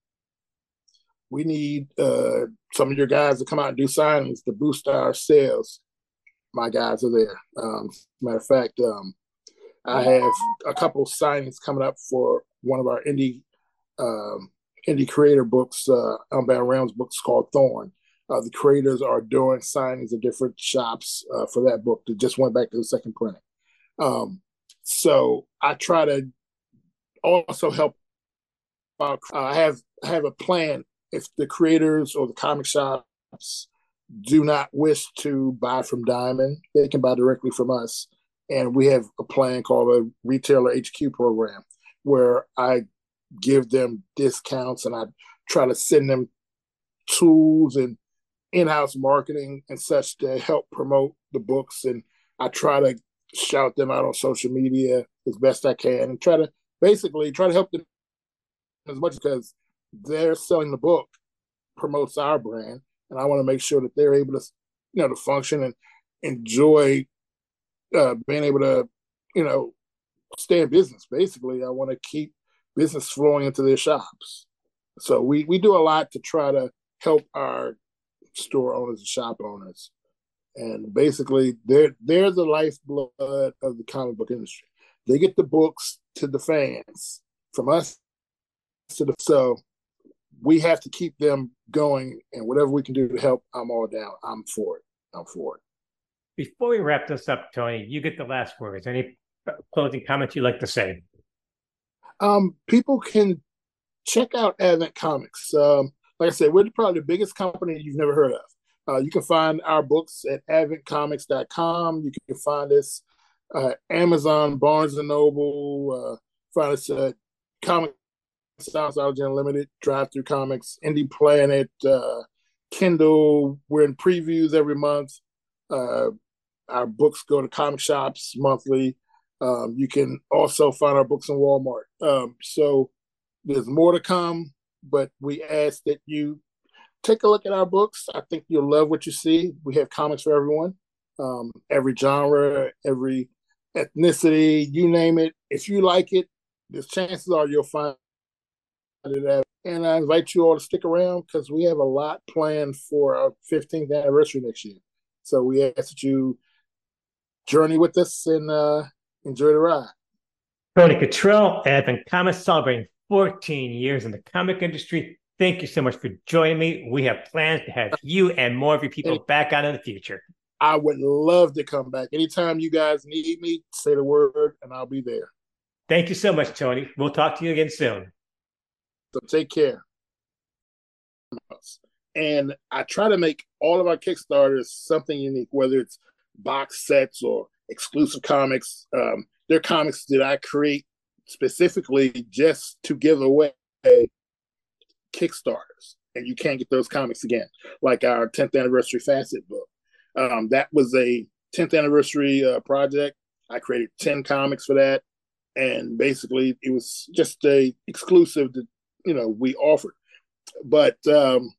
S2: we need uh, some of your guys to come out and do signings to boost our sales, my guys are there. Um, matter of fact, um, I have a couple signings coming up for one of our indie um, indie creator books, uh, Unbound Realms books called Thorn. Uh, the creators are doing signings of different shops uh, for that book that just went back to the second printing. Um, so I try to also help. Uh, I have I have a plan if the creators or the comic shops do not wish to buy from Diamond, they can buy directly from us. And we have a plan called a retailer HQ program where I give them discounts and I try to send them tools and in-house marketing and such to help promote the books. And I try to shout them out on social media as best I can and try to basically try to help them as much because they're selling the book promotes our brand and I want to make sure that they're able to, you know, to function and enjoy uh, being able to, you know, stay in business. Basically, I want to keep business flowing into their shops. So we we do a lot to try to help our store owners and shop owners, and basically they're they're the lifeblood of the comic book industry. They get the books to the fans from us to the so we have to keep them going and whatever we can do to help i'm all down. I'm for it. I'm for it.
S1: Before we wrap this up tony you get the last words any closing comments you'd like to say?
S2: Um, people can check out advent comics. Um, like i said we're probably the biggest company you've never heard of. Uh, you can find our books at adventcomics.com you can find us uh, amazon barnes and noble uh, find us at comic Comixology Unlimited, Drive Through Comics, Indie Planet, uh, Kindle. We're in previews every month. Uh, our books go to comic shops monthly. Um, you can also find our books in Walmart. Um, so there's more to come, but we ask that you take a look at our books. I think you'll love what you see. We have comics for everyone, um, every genre, every ethnicity, you name it. If you like it, the chances are you'll find that. And I invite you all to stick around because we have a lot planned for our 15th anniversary next year. So we ask that you journey with us and uh, enjoy the ride.
S1: Tony Kittrell, Advent Comics, celebrating 14 years in the comic industry. Thank you so much for joining me. We have plans to have you and more of your people back on in the future.
S2: I would love to come back. Anytime you guys need me, say the word and I'll be there.
S1: Thank you so much, Tony. We'll talk to you again soon.
S2: So take care. And I try to make all of our Kickstarters something unique, whether it's box sets or exclusive comics. Um, they're comics that I create specifically just to give away Kickstarters, and you can't get those comics again. Like our 10th anniversary facet book, um, that was a 10th anniversary uh, project. I created 10 comics for that, and basically it was just a exclusive that you know we offered. But um,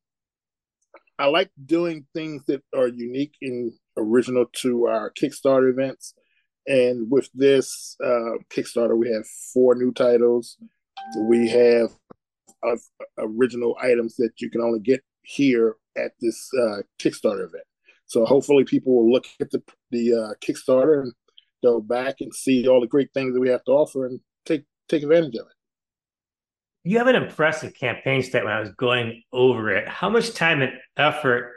S2: I like doing things that are unique and original to our Kickstarter events. And with this uh, Kickstarter, we have four new titles. We have original items that you can only get here at this uh, Kickstarter event. So hopefully, people will look at the the uh, Kickstarter and go back and see all the great things that we have to offer and take take advantage of it.
S1: You have an impressive campaign stat when I was going over it. How much time and effort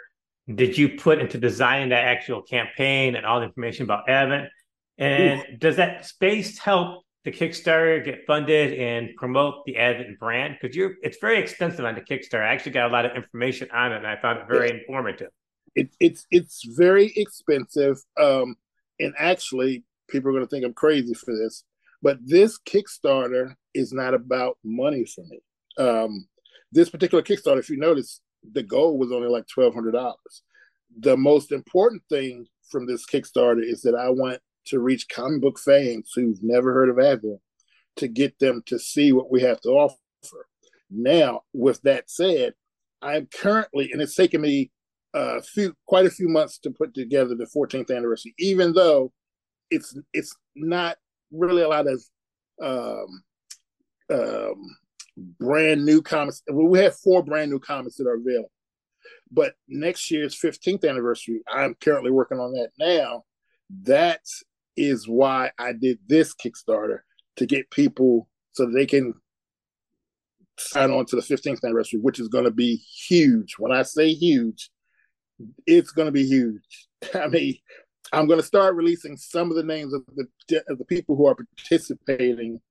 S1: did you put into designing that actual campaign and all the information about Advent? And Ooh. does that space help the Kickstarter get funded and promote the Advent brand? Because you're it's very expensive on the Kickstarter. I actually got a lot of information on it and I found it very yeah. informative.
S2: It, it's it's very expensive. Um, and actually people are gonna think I'm crazy for this, but this Kickstarter is not about money for me. Um, this particular Kickstarter, if you notice, the goal was only like twelve hundred dollars. The most important thing from this Kickstarter is that I want to reach comic book fans who've never heard of Advent to get them to see what we have to offer. Now, with that said, I'm currently, and it's taken me a few, quite a few months to put together the 14th anniversary, even though it's it's not really a lot of um, um, brand new comics. We have four brand new comics that are available. But next year's 15th anniversary, I'm currently working on that now. That is why I did this Kickstarter to get people so they can sign on to the 15th anniversary, which is going to be huge. When I say huge, it's going to be huge. [laughs] I mean, I'm going to start releasing some of the names of the of the people who are participating,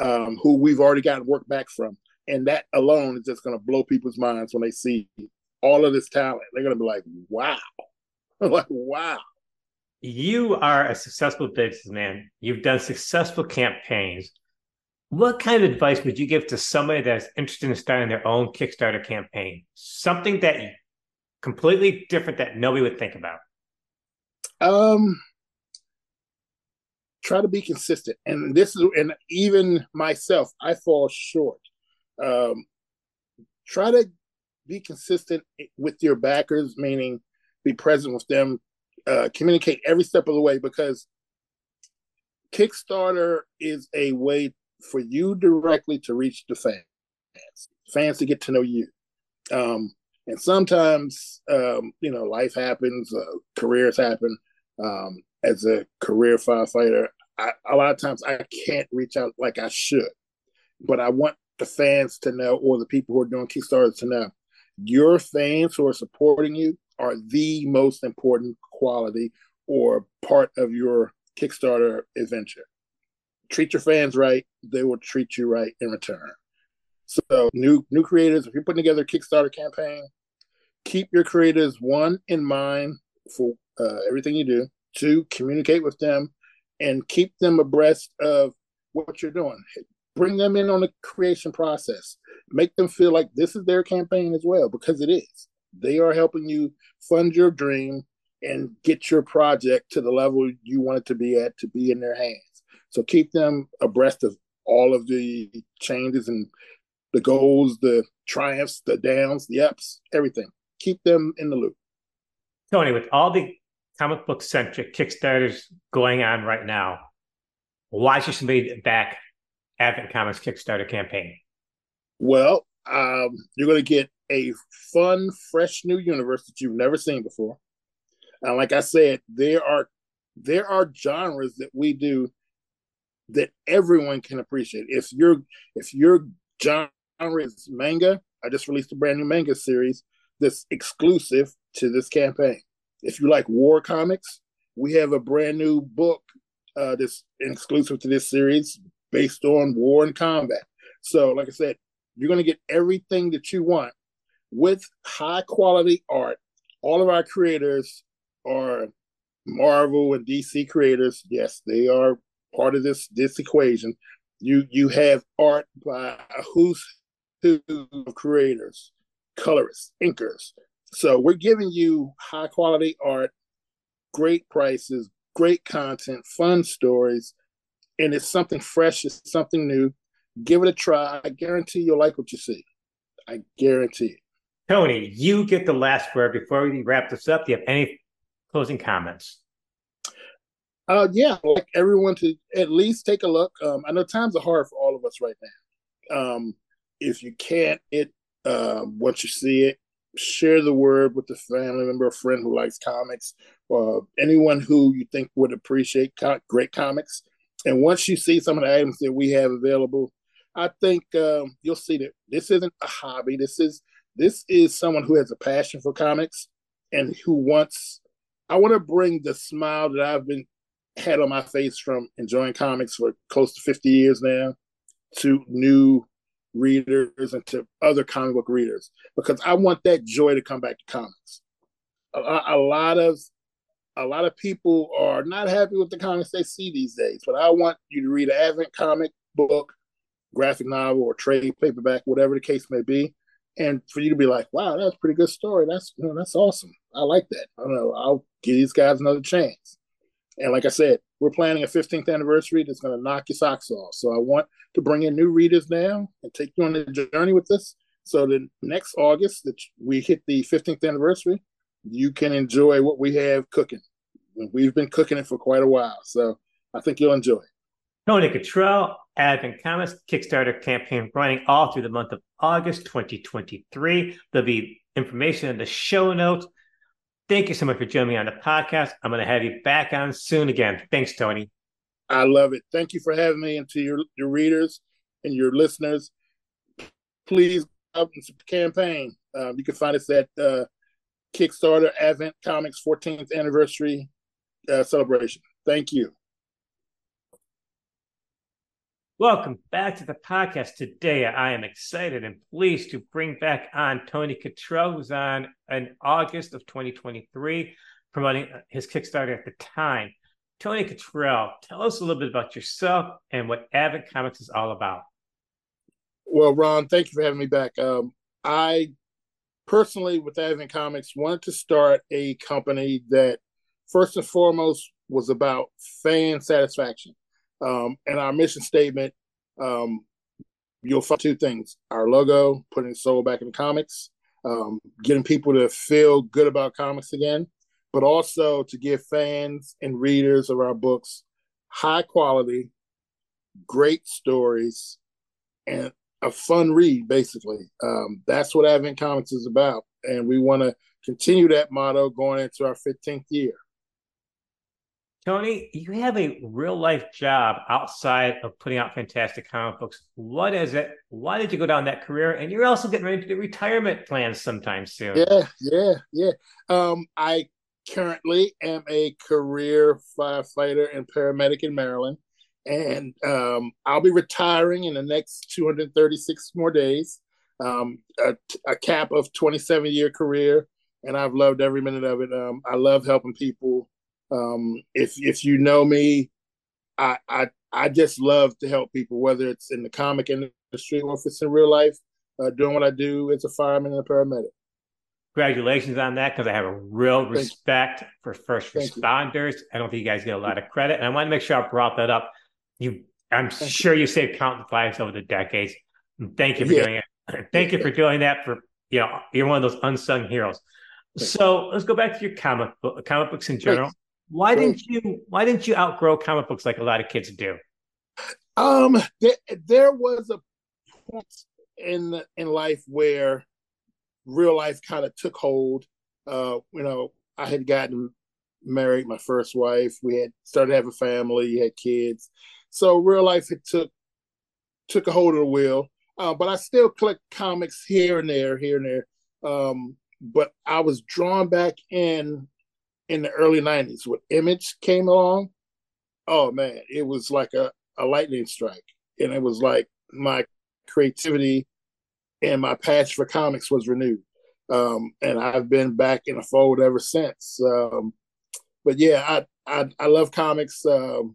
S2: um, who we've already gotten work back from, and that alone is just going to blow people's minds when they see all of this talent. They're going to be like, "Wow!" [laughs] like, "Wow!"
S1: You are a successful businessman. You've done successful campaigns. What kind of advice would you give to somebody that's interested in starting their own Kickstarter campaign? Something that completely different that nobody would think about.
S2: Um, try to be consistent, and this is, and even myself, I fall short. Um, try to be consistent with your backers, meaning be present with them, uh, communicate every step of the way because Kickstarter is a way for you directly to reach the fans, fans to get to know you. Um, and sometimes, um, you know, life happens, uh, careers happen. Um, as a career firefighter, I, a lot of times I can't reach out like I should, but I want the fans to know, or the people who are doing Kickstarter to know, your fans who are supporting you are the most important quality or part of your Kickstarter adventure. Treat your fans right; they will treat you right in return. So, new new creators, if you're putting together a Kickstarter campaign, keep your creators one in mind for uh, everything you do. Two, communicate with them and keep them abreast of what you're doing. Bring them in on the creation process. Make them feel like this is their campaign as well, because it is. They are helping you fund your dream and get your project to the level you want it to be at to be in their hands. So keep them abreast of all of the changes and the goals, the triumphs, the downs, the ups, everything. Keep them in the loop.
S1: Tony, with all the comic book centric Kickstarters going on right now, why should somebody back Advent Comics Kickstarter campaign?
S2: Well, um, you're going to get a fun, fresh new universe that you've never seen before. And like I said, there are there are genres that we do that everyone can appreciate. If your if your genre is manga, I just released a brand new manga series that's exclusive to this campaign. If you like war comics, we have a brand new book uh, that's exclusive to this series based on war and combat. So, like I said, you're going to get everything that you want with high quality art. All of our creators are Marvel and DC creators. Yes, they are part of this this equation. You you have art by a who's who of creators, colorists, inkers. So we're giving you high quality art, great prices, great content, fun stories, and it's something fresh, it's something new. Give it a try. I guarantee you'll like what you see. I guarantee it.
S1: Tony, you get the last word before we wrap this up. Do you have any closing comments?
S2: Uh, yeah, like everyone to at least take a look. Um, I know times are hard for all of us right now. Um, if you can't, it uh, once you see it, share the word with a family member, a friend who likes comics, or anyone who you think would appreciate co- great comics. And once you see some of the items that we have available, I think um, you'll see that this isn't a hobby. This is this is someone who has a passion for comics and who wants. I want to bring the smile that I've been had on my face from enjoying comics for close to 50 years now to new readers and to other comic book readers because I want that joy to come back to comics. A, a, lot of a lot of people are not happy with the comics they see these days, but I want you to read an Advent comic book, graphic novel, or trade paperback, whatever the case may be, and for you to be like, "Wow, that's a pretty good story. That's you know, that's awesome. I like that. I know. I'll give these guys another chance." And like I said, we're planning a 15th anniversary that's going to knock your socks off. So I want to bring in new readers now and take you on the journey with this. So the next August that we hit the 15th anniversary, you can enjoy what we have cooking. We've been cooking it for quite a while. So I think you'll enjoy it.
S1: Tony Kittrell, Advent Comics Kickstarter campaign running all through the month of August 2023. There'll be information in the show notes. Thank you so much for joining me on the podcast. I'm going to have you back on soon again. Thanks, Tony.
S2: I love it. Thank you for having me and to your, your readers and your listeners. Please help campaign. Um, you can find us at uh, Kickstarter Advent Comics 14th anniversary uh, celebration. Thank you.
S1: Welcome back to the podcast. Today, I am excited and pleased to bring back on Tony Kittrell, who's on in August of 2023, promoting his Kickstarter at the time. Tony Kittrell, tell us a little bit about yourself and what Advent Comics is all about.
S2: Well, Ron, thank you for having me back. Um, I personally, with Advent Comics, wanted to start a company that, first and foremost, was about fan satisfaction um, and our mission statement, um, you'll find two things: our logo, putting soul back in comics, um, getting people to feel good about comics again, but also to give fans and readers of our books high quality, great stories, and a fun read. Basically, um, that's what Advent Comics is about, and we want to continue that motto going into our 15th year.
S1: Tony, you have a real life job outside of putting out fantastic comic books. What is it? Why did you go down that career? And you're also getting ready to do retirement plans sometime soon.
S2: Yeah, yeah, yeah. Um, I currently am a career firefighter and paramedic in Maryland, and um, I'll be retiring in the next 236 more days. Um, a, a cap of 27 year career, and I've loved every minute of it. Um, I love helping people um, if if you know me, I, I I just love to help people, whether it's in the comic industry or if it's in real life, uh, doing what I do as a fireman and a paramedic.
S1: Congratulations on that, because I have a real Thank respect you. for first Thank responders. You. I don't think you guys get a lot of credit, and I want to make sure I brought that up. You, I'm Thank sure you. you saved countless lives over the decades. Thank you for yeah. doing it. [clears throat] Thank you for doing that. For you know, you're one of those unsung heroes. So let's go back to your comic book, comic books in general. Why didn't you Why didn't you outgrow comic books like a lot of kids do?
S2: Um, there, there was a point in in life where real life kind of took hold. Uh, you know, I had gotten married, my first wife. We had started having family, had kids. So real life it took took a hold of the wheel. Uh, but I still collect comics here and there, here and there. Um, but I was drawn back in in the early 90s when Image came along, oh man, it was like a, a lightning strike. And it was like my creativity and my passion for comics was renewed. Um, and I've been back in the fold ever since. Um, but yeah, I, I, I love comics. Um,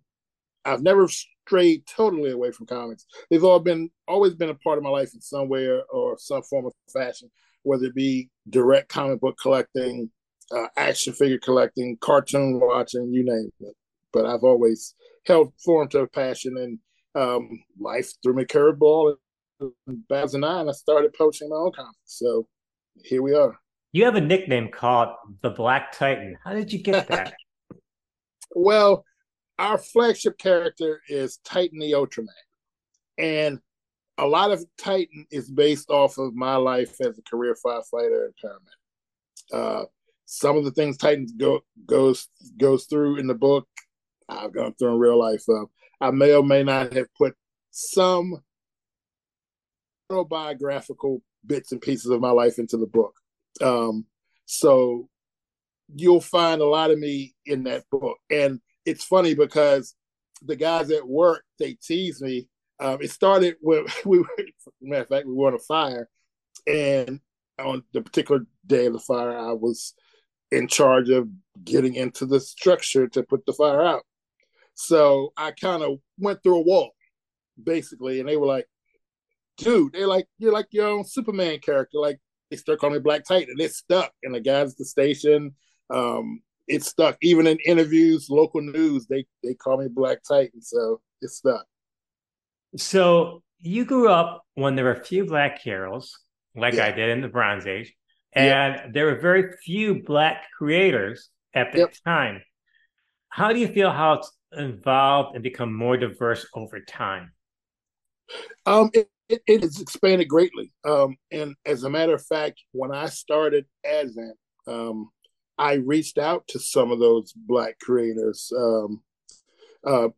S2: I've never strayed totally away from comics. They've all been always been a part of my life in some way or, or some form of fashion, whether it be direct comic book collecting, uh, action figure collecting, cartoon watching, you name it. But I've always held form to a passion, and um, life threw me curveball. In 2009, I and I started poaching my own comics. So here we are.
S1: You have a nickname called the Black Titan. How did you get that? [laughs]
S2: well, our flagship character is Titan the Ultraman. And a lot of Titan is based off of my life as a career firefighter and paramedic. Uh, some of the things Titan go, goes goes through in the book, I've gone through in real life. Uh, I may or may not have put some autobiographical bits and pieces of my life into the book. Um, so you'll find a lot of me in that book. And it's funny because the guys at work, they tease me. Um, it started when [laughs] we were, matter of fact, we were on a fire. And on the particular day of the fire, I was in charge of getting into the structure to put the fire out. So I kind of went through a wall, basically, and they were like, dude, they're like, you're like your own Superman character. Like they start calling me Black Titan. It's stuck. And the guys at the station, um, it's stuck. Even in interviews, local news, they they call me Black Titan. So it's stuck.
S1: So you grew up when there were a few black heroes, like yeah. I did in the Bronze Age, and yep. there were very few black creators at the yep. time. How do you feel how it's evolved and become more diverse over time?
S2: Um, it, it, it has expanded greatly. Um, and as a matter of fact, when I started Advent, um, I reached out to some of those Black creators. Um, uh,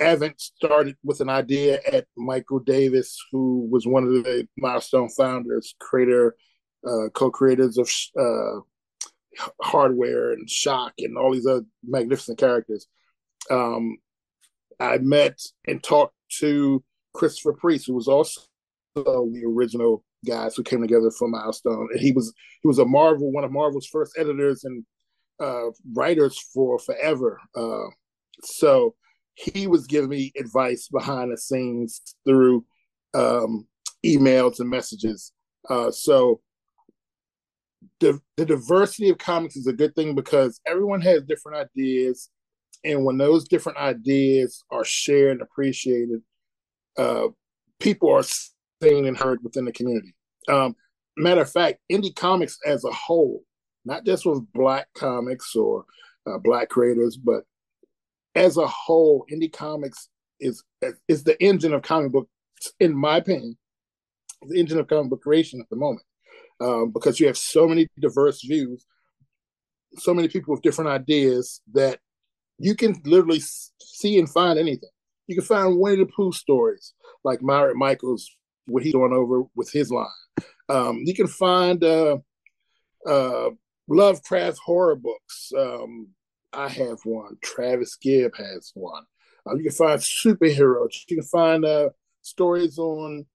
S2: Advent started with an idea at Michael Davis, who was one of the Milestone founders, creator, uh, co-creators of uh, Hardware and Shock and all these other magnificent characters. Um, I met and talked to Christopher Priest, who was also the original guys who came together for Milestone, and he was he was a Marvel, one of Marvel's first editors and uh, writers for forever. Uh, so he was giving me advice behind the scenes through um, emails and messages. Uh, so the diversity of comics is a good thing because everyone has different ideas, and when those different ideas are shared and appreciated, uh, people are seen and heard within the community. Um, matter of fact, indie comics as a whole, not just with black comics or uh, black creators, but as a whole, indie comics is is the engine of comic book, in my opinion, the engine of comic book creation at the moment, um, because you have so many diverse views, so many people with different ideas that you can literally see and find anything. You can find Winnie the Pooh stories like Myrick Michaels what he's going over with his line. Um, you can find uh, uh, Lovecraft horror books. Um, I have one. Travis Gibb has one. Uh, you can find superheroes. You can find uh, stories on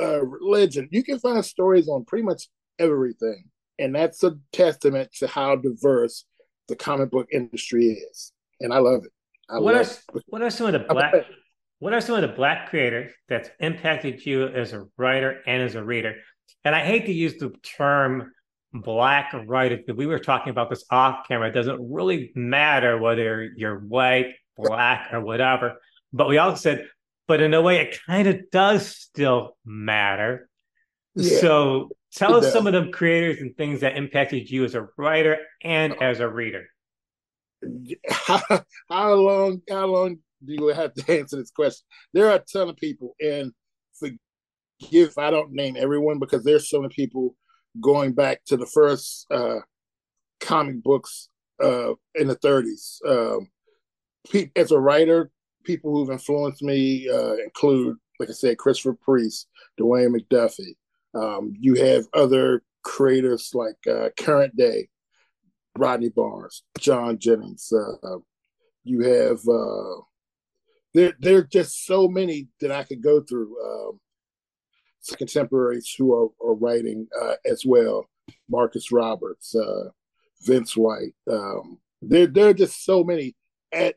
S2: uh, religion. You can find stories on pretty much everything, and that's a testament to how diverse the comic book industry is. And I love it. I
S1: what love are it. what are some of the black what are some of the black creators that's impacted you as a writer and as a reader? And I hate to use the term black writer because we were talking about this off camera. It doesn't really matter whether you're white, black, or whatever. But we also said, but in a way, it kind of does still matter. Yeah, so tell us does. some of the creators and things that impacted you as a writer and as a reader.
S2: How, [laughs] how long? How long do you have to [laughs] answer this question. There are a ton of people, and forgive if I don't name everyone because there's so many people going back to the first uh, comic books uh, in the 30s. Um, as a writer, people who've influenced me uh, include, like I said, Christopher Priest, Dwayne McDuffie. Um, you have other creators like uh, current day, Rodney Barnes, John Jennings. Uh, you have uh, there there are just so many that I could go through. Um, contemporaries who are, are writing uh, as well. Marcus Roberts, uh, Vince White. Um, there there are just so many at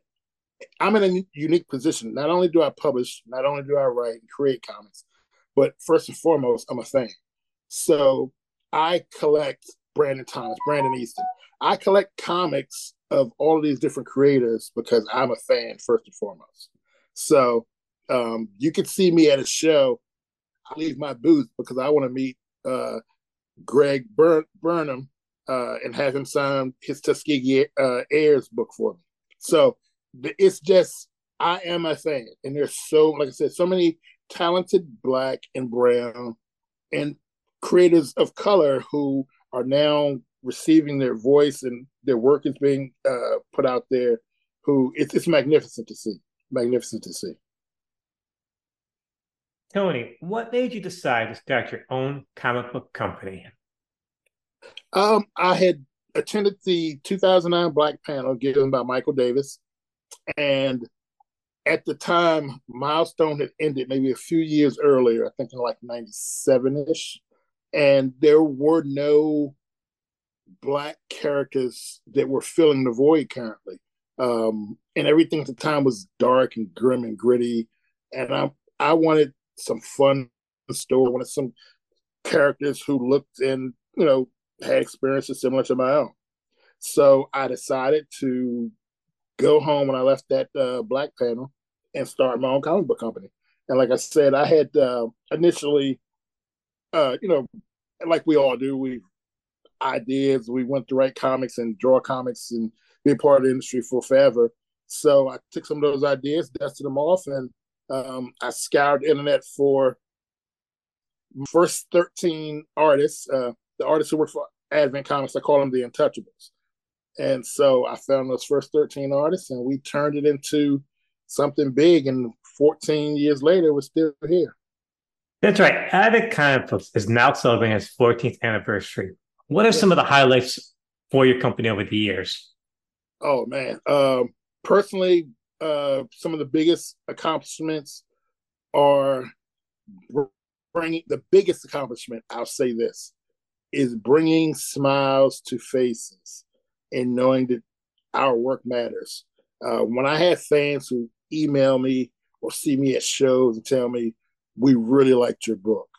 S2: I'm in a unique position. Not only do I publish, not only do I write and create comics, but first and foremost, I'm a fan. So I collect Brandon Thomas, Brandon Easton. I collect comics of all of these different creators because I'm a fan first and foremost. So um, you could see me at a show. I leave my booth because I want to meet uh, Greg Bur- Burnham uh, and have him sign his Tuskegee uh, Heirs book for me. So it's just I am a fan, and there's so like I said, so many talented black and brown and creators of color who are now receiving their voice and their work is being uh, put out there. Who it's, it's magnificent to see, magnificent to see.
S1: Tony, what made you decide to start your own comic book company?
S2: Um, I had attended the 2009 Black Panel given by Michael Davis, and at the time, Milestone had ended maybe a few years earlier, I think in like 97 ish, and there were no black characters that were filling the void currently. Um, and everything at the time was dark and grim and gritty. And I I wanted some fun story. I wanted some characters who looked and you know had experiences similar to my own. So I decided to go home when I left that uh, black panel and start my own comic book company. And like I said, I had uh, initially, uh, you know, like we all do, we ideas. We went to write comics and draw comics and be part of the industry for forever. So I took some of those ideas, dusted them off, and um, I scoured the internet for first 13 artists, uh, the artists who work for Advent Comics. I call them the Untouchables. And so I found those first 13 artists and we turned it into something big. And 14 years later, we're still here.
S1: That's right. Comic Books is now celebrating its 14th anniversary. What are some of the highlights for your company over the years?
S2: Oh man, um, personally, uh, some of the biggest accomplishments are bringing the biggest accomplishment. I'll say this is bringing smiles to faces and knowing that our work matters. Uh, when I have fans who email me or see me at shows and tell me we really liked your book,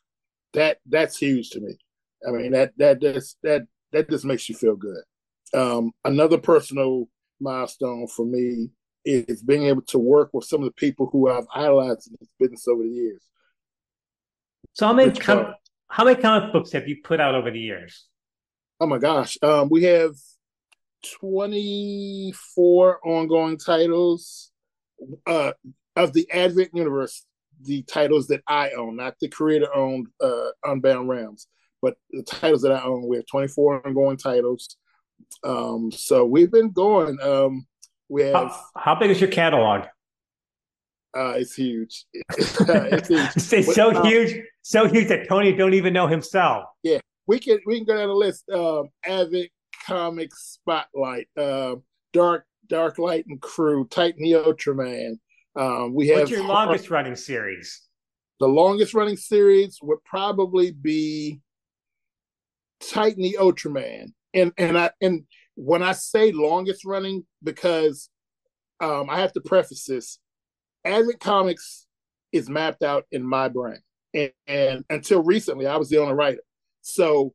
S2: that that's huge to me. I mean that that just that that just makes you feel good. Um, another personal milestone for me is being able to work with some of the people who I've idolized in this business over the years.
S1: So how many com- how many comic books have you put out over the years?
S2: Oh my gosh, um, we have twenty four ongoing titles uh, of the Advent universe. The titles that I own, not the creator owned uh, Unbound Realms but the titles that I own, we have 24 ongoing titles. Um, so we've been going. Um, we have.
S1: How, how big is your catalog?
S2: Uh, it's huge. [laughs] [laughs] it's huge.
S1: it's so uh, huge, so huge that Tony don't even know himself.
S2: Yeah, we can we can go down the list. Um, Advent Comics Spotlight, uh, Dark Dark Light and Crew, Titan the Ultraman. Um, we have.
S1: What's your longest running series?
S2: The longest running series would probably be Titan the Ultraman. And and I and when I say longest running, because um, I have to preface this, Advent Comics is mapped out in my brain. And, and until recently, I was the only writer. So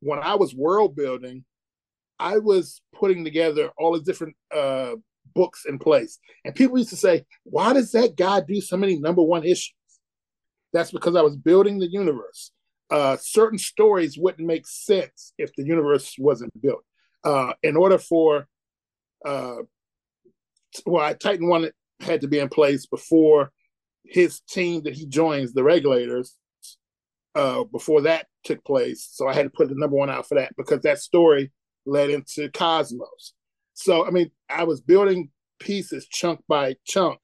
S2: when I was world building, I was putting together all the different uh, books in place. And people used to say, why does that guy do so many number one issues? That's because I was building the universe uh, certain stories wouldn't make sense if the universe wasn't built. Uh, in order for, uh, well, Titan One had to be in place before his team that he joins, the regulators, uh, before that took place. So I had to put the number one out for that because that story led into Cosmos. So, I mean, I was building pieces chunk by chunk,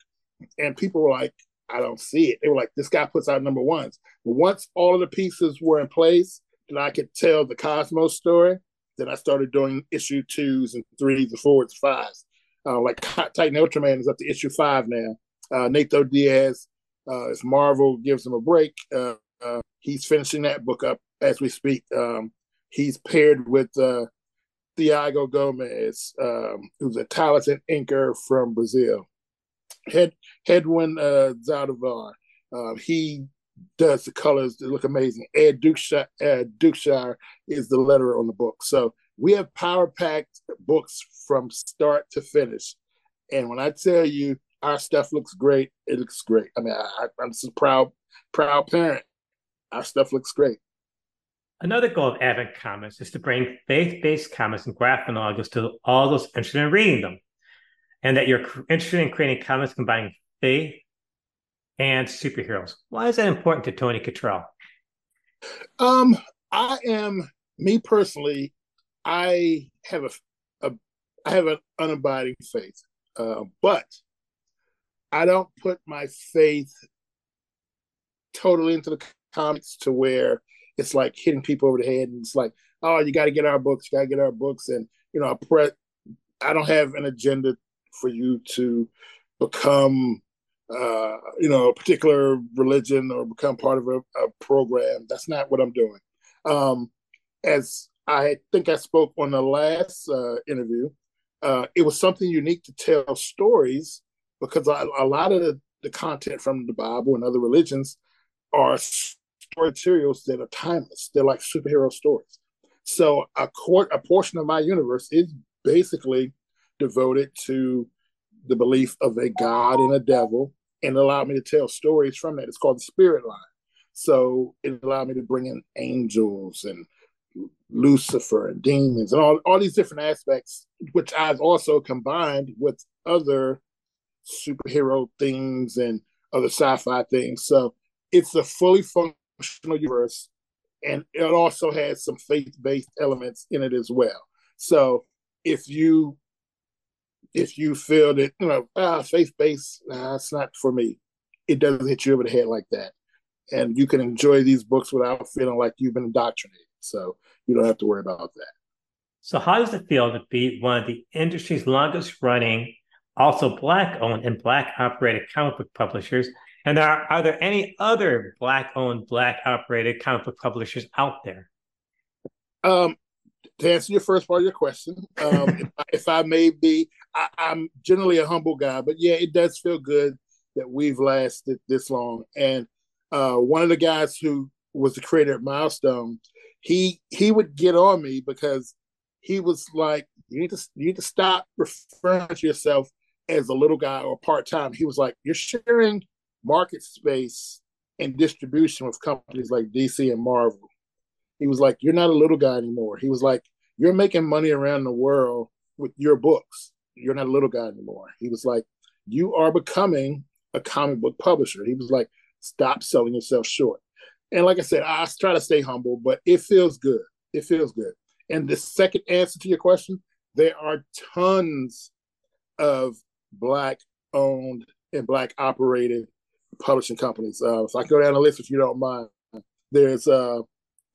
S2: and people were like, I don't see it. They were like, this guy puts out number ones. But once all of the pieces were in place, then I could tell the Cosmos story. Then I started doing issue twos and threes and fours and fives. Uh, like Titan Ultraman is up to issue five now. Uh, Nato Diaz, uh, Marvel gives him a break, uh, uh, he's finishing that book up as we speak. Um, he's paired with uh, Thiago Gomez, um, who's a talented inker from Brazil. Head Hedwin uh, Zaldivar. Uh, he does the colors that look amazing. Ed Dukeshire, Ed Dukeshire is the letterer on the book. So we have power packed books from start to finish. And when I tell you our stuff looks great, it looks great. I mean, I, am just a proud, proud parent. Our stuff looks great.
S1: Another goal of Advent Comics is to bring faith-based comics and graphic novels to all those interested in reading them, and that you're interested in creating comics combining faith and superheroes. Why is that important to Tony Kittrell?
S2: Um, I am me personally. I have a, a I have an unabiding faith, uh, but I don't put my faith totally into the comics to where it's like hitting people over the head and it's like, oh, you got to get our books, you got to get our books, and you know, I pre- I don't have an agenda for you to become uh, you know, a particular religion or become part of a, a program. That's not what I'm doing. Um, as I think I spoke on the last uh, interview, uh, it was something unique to tell stories because a, a lot of the, the, content from the Bible and other religions are story materials that are timeless. They're like superhero stories. So a, court, a portion of my universe is basically devoted to the belief of a God and a devil and allowed me to tell stories from that. It's called the Spirit Line. So it allowed me to bring in angels and Lucifer and demons and all, all these different aspects, which I've also combined with other superhero things and other sci-fi things. So it's a fully functional universe, and it also has some faith-based elements in it as well. So if you if you feel that you know ah faith based nah, it's not for me. It doesn't hit you over the head like that. And you can enjoy these books without feeling like you've been indoctrinated. So you don't have to worry about that.
S1: So how does it feel to be one of the industry's longest running also black owned and black operated comic book publishers and are, are there any other black owned black operated comic book publishers out there
S2: um to answer your first part of your question, um, if, I, if, I, may be, I, am generally a humble guy, but yeah, it does feel good that we've lasted this long. And uh, one of the guys who was the creator of Milestone, he he would get on me because he was like, "You need to you need to stop referring to yourself as a little guy or part time." He was like, "You're sharing market space and distribution with companies like DC and Marvel." He was like, You're not a little guy anymore. He was like, You're making money around the world with your books. You're not a little guy anymore. He was like, You are becoming a comic book publisher. He was like, Stop selling yourself short. And like I said, I try to stay humble, but it feels good. It feels good. And the second answer to your question, there are tons of black owned and black operated publishing companies. Uh, so I go down the list if you don't mind. There's uh,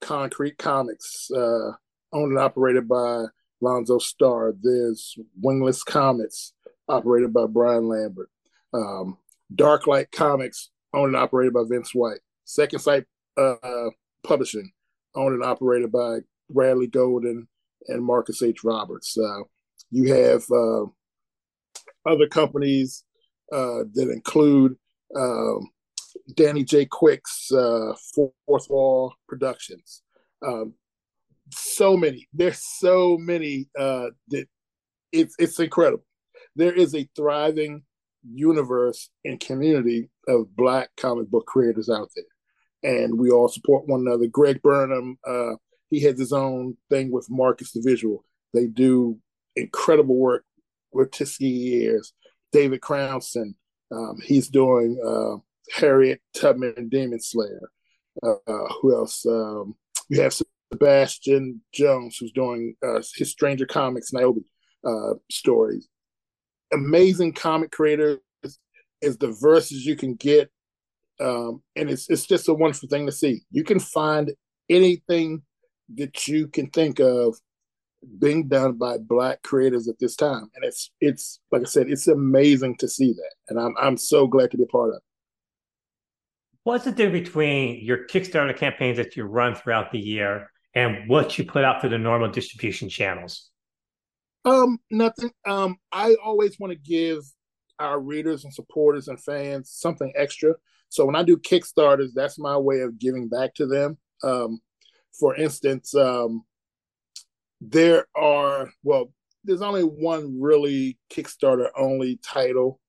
S2: Concrete Comics, uh, owned and operated by Lonzo Starr. There's Wingless Comics, operated by Brian Lambert. Um, Darklight Comics, owned and operated by Vince White. Second Sight uh, Publishing, owned and operated by Bradley Golden and Marcus H. Roberts. Uh, you have uh, other companies uh, that include um, Danny J. Quick's uh, Fourth Wall Productions. Um, so many. There's so many uh, that it's it's incredible. There is a thriving universe and community of Black comic book creators out there, and we all support one another. Greg Burnham, uh, he has his own thing with Marcus the Visual. They do incredible work with Tuskegee Heirs. David Crownson, um, he's doing uh, Harriet Tubman and Demon Slayer. Uh, who else? Um, you have Sebastian Jones, who's doing uh, his Stranger Comics Niobe uh, stories. Amazing comic creators, as diverse as you can get, um, and it's it's just a wonderful thing to see. You can find anything that you can think of being done by black creators at this time, and it's it's like I said, it's amazing to see that, and I'm I'm so glad to be a part of. it.
S1: What's the difference between your Kickstarter campaigns that you run throughout the year and what you put out through the normal distribution channels?
S2: Um, nothing. Um, I always want to give our readers and supporters and fans something extra. So when I do Kickstarters, that's my way of giving back to them. Um, for instance, um, there are well, there's only one really Kickstarter only title,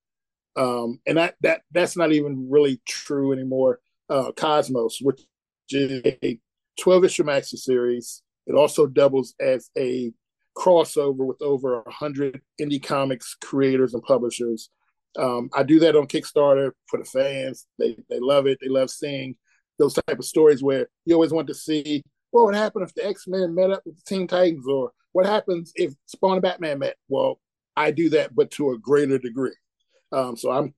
S2: um, and that that that's not even really true anymore. Uh, Cosmos, which is a 12 issue maxi series, it also doubles as a crossover with over 100 indie comics creators and publishers. Um, I do that on Kickstarter for the fans. They they love it. They love seeing those type of stories where you always want to see what would happen if the X Men met up with the Teen Titans, or what happens if Spawn and Batman met. Well, I do that, but to a greater degree. Um, so I'm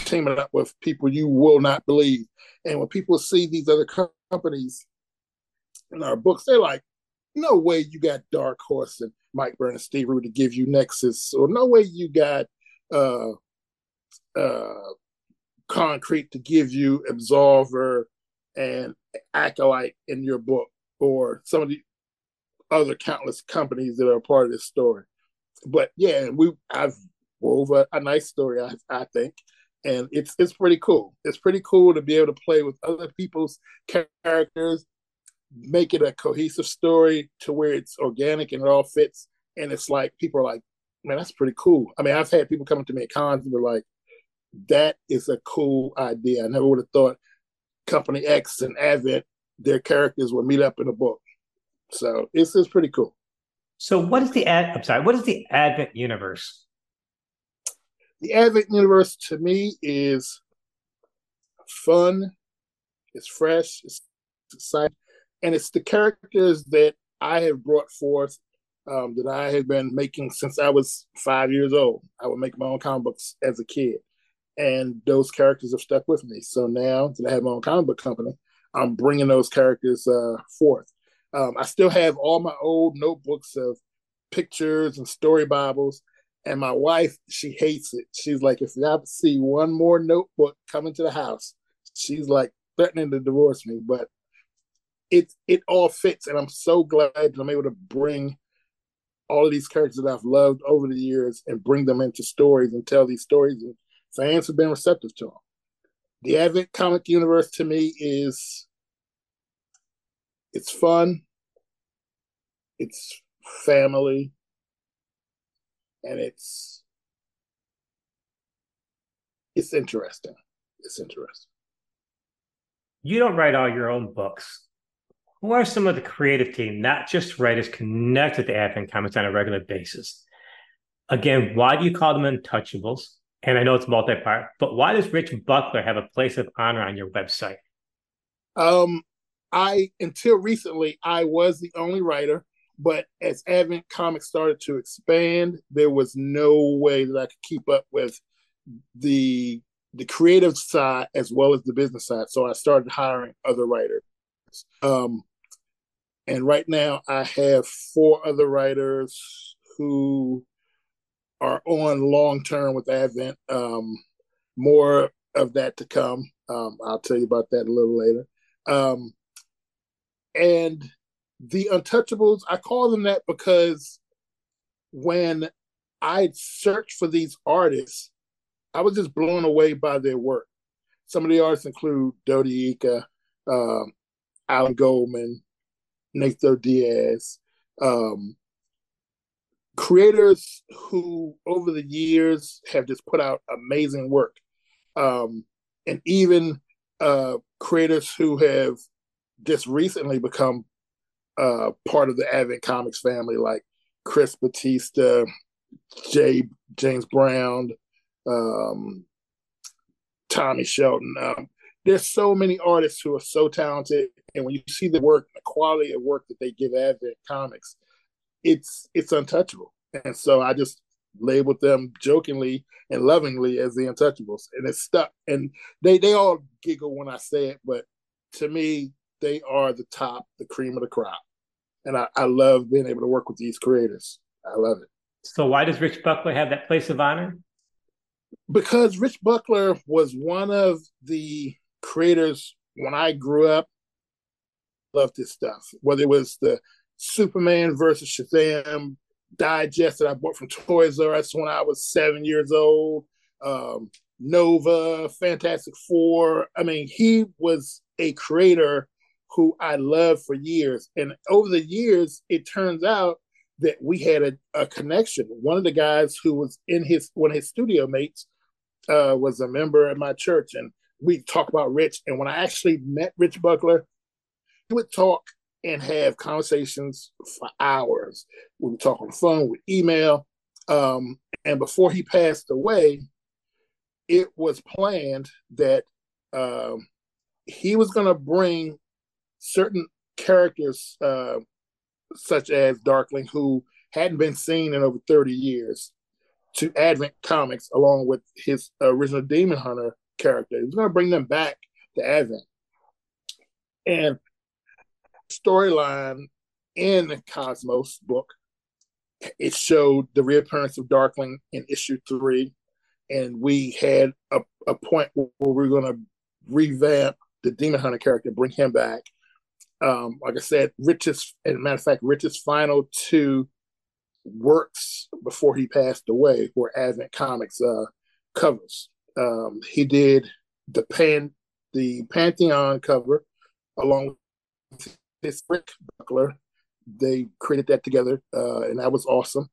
S2: teaming up with people you will not believe, and when people see these other companies in our books, they're like, "No way you got Dark Horse and Mike Baron and Steve Rude to give you Nexus, or no way you got." Uh, uh, concrete to give you absolver and acolyte in your book or some of the other countless companies that are part of this story. But yeah we i've wove a, a nice story I, I think. And it's it's pretty cool. It's pretty cool to be able to play with other people's characters make it a cohesive story to where it's organic and it all fits. And it's like people are like man that's pretty cool. I mean i've had people coming to me at cons and they're like that is a cool idea. I never would have thought Company X and Advent, their characters would meet up in a book. So it's, it's pretty cool.
S1: So what is the ad? I'm sorry. What is the Advent universe?
S2: The Advent universe to me is fun. It's fresh. It's exciting, and it's the characters that I have brought forth um, that I have been making since I was five years old. I would make my own comic books as a kid, and those characters have stuck with me. So now that I have my own comic book company, I'm bringing those characters uh, forth. Um, I still have all my old notebooks of pictures and story bibles. And my wife, she hates it. She's like, if I see one more notebook coming to the house, she's like threatening to divorce me. But it it all fits, and I'm so glad that I'm able to bring all of these characters that I've loved over the years and bring them into stories and tell these stories and fans have been receptive to them. The Advent comic universe to me is it's fun, it's family, and it's it's interesting. It's interesting.
S1: You don't write all your own books. Who are some of the creative team, not just writers, connected to Advent Comics on a regular basis? Again, why do you call them untouchables? And I know it's multi-part, but why does Rich Buckler have a place of honor on your website?
S2: Um, I until recently I was the only writer, but as Advent Comics started to expand, there was no way that I could keep up with the the creative side as well as the business side. So I started hiring other writers. Um, and right now I have four other writers who are on long term with Advent. Um, more of that to come. Um, I'll tell you about that a little later. Um, and the Untouchables, I call them that because when I searched for these artists, I was just blown away by their work. Some of the artists include Dodi Ika, um, Alan Goldman, Nathan Diaz, um, creators who over the years have just put out amazing work. Um, and even uh, creators who have just recently become uh, part of the advent comics family like chris batista jay james brown um, tommy shelton. Um, there's so many artists who are so talented. And when you see the work the quality of work that they give advent comics it's it's untouchable. And so I just labeled them jokingly and lovingly as the untouchables. And it stuck. And they they all giggle when I say it, but to me, they are the top, the cream of the crop. And I, I love being able to work with these creators. I love it.
S1: So why does Rich Buckler have that place of honor?
S2: Because Rich Buckler was one of the creators when I grew up, loved his stuff. Whether it was the Superman versus Shazam digest that I bought from Toys R Us when I was seven years old, um, Nova, Fantastic Four. I mean, he was a creator who I loved for years. And over the years, it turns out that we had a, a connection. One of the guys who was in his one of his studio mates uh, was a member at my church, and we talked about Rich. And when I actually met Rich Buckler, we would talk and have conversations for hours. We would talk on the phone, with email. Um, and before he passed away, it was planned that um, he was going to bring certain characters, uh, such as Darkling, who hadn't been seen in over 30 years, to Advent Comics, along with his original Demon Hunter character. He was going to bring them back to Advent. And storyline in Cosmos book, it showed the reappearance of Darkling in issue three. And we had a, a point where we were going to revamp the Demon Hunter character, bring him back. Um, like I said, Rich's, as a matter of fact, Rich's final two works before he passed away were Advent Comics uh, covers. Um, he did the pan the Pantheon cover along with his Rick Buckler. They created that together, uh, and that was awesome.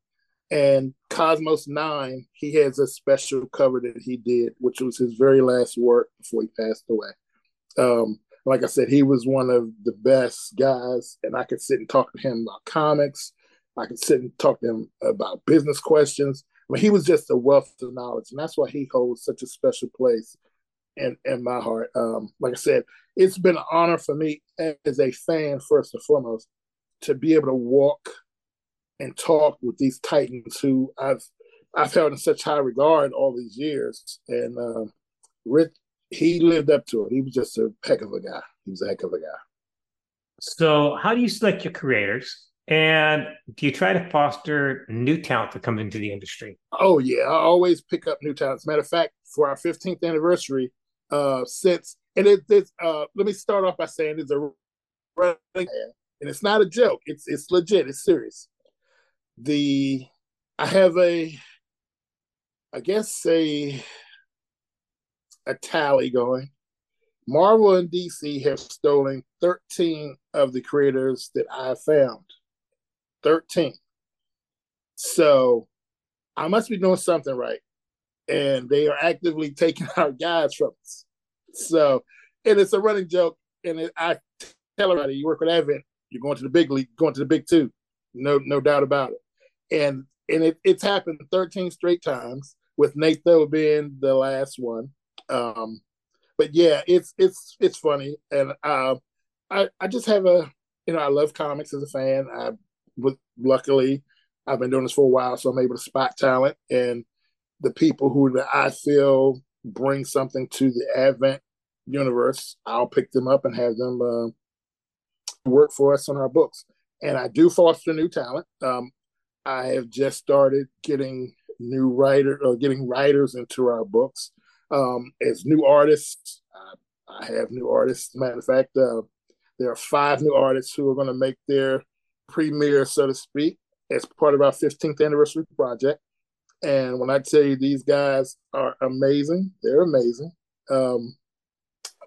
S2: And Cosmos Nine, he has a special cover that he did, which was his very last work before he passed away. Um, like I said, he was one of the best guys, and I could sit and talk to him about comics. I could sit and talk to him about business questions. I mean, he was just a wealth of knowledge, and that's why he holds such a special place in in my heart. Um, like I said, it's been an honor for me as a fan, first and foremost, to be able to walk and talk with these titans who I've I've held in such high regard all these years. And uh, Rick, he lived up to it. He was just a heck of a guy. He was a heck of a guy.
S1: So, how do you select your creators? And do you try to foster new talent to come into the industry?
S2: Oh yeah, I always pick up new talent. As a matter of fact, for our 15th anniversary, uh, since and it, it's uh, let me start off by saying it's a running and it's not a joke. It's it's legit. It's serious. The I have a, I guess a a tally going. Marvel and DC have stolen 13 of the creators that I found. 13. So I must be doing something right. And they are actively taking [laughs] our guys from us. So, and it's a running joke. And it, I tell everybody, you work with Advent, you're going to the big league, going to the big two. No, no doubt about it. And and it, it's happened 13 straight times with Nate being the last one. Um, but yeah, it's it's it's funny, and uh, I I just have a you know I love comics as a fan. I with luckily I've been doing this for a while, so I'm able to spot talent and the people who that I feel bring something to the Advent universe. I'll pick them up and have them uh, work for us on our books. And I do foster new talent. Um, I have just started getting new writer or getting writers into our books um, as new artists. I, I have new artists. Matter of fact, uh, there are five new artists who are going to make their premiere, so to speak, as part of our 15th anniversary project. And when I tell you these guys are amazing, they're amazing. Um,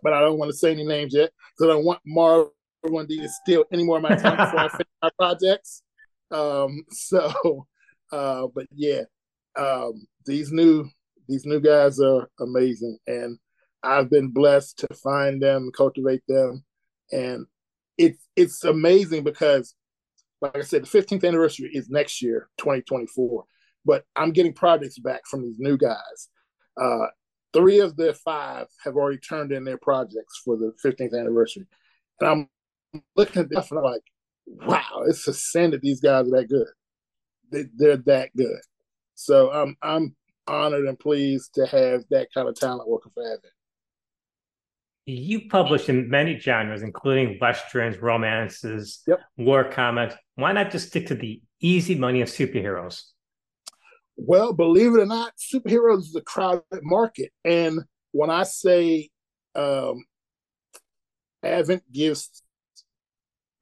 S2: but I don't want to say any names yet because I don't want Marvel and D to steal any more of my time before I [laughs] finish my projects. Um, [laughs] so, uh, but yeah, um, these new these new guys are amazing, and I've been blessed to find them, cultivate them, and it's it's amazing because like I said, the 15th anniversary is next year, 2024. But I'm getting projects back from these new guys. Uh, three of the five have already turned in their projects for the 15th anniversary. And I'm looking at this and I'm like, wow, it's a sin that these guys are that good. They, they're that good. So um, I'm honored and pleased to have that kind of talent working for Advent.
S1: You published in many genres, including westerns, romances,
S2: yep.
S1: war comics. Why not just stick to the easy money of superheroes?
S2: Well, believe it or not, superheroes is a crowded market. And when I say um, Advent gives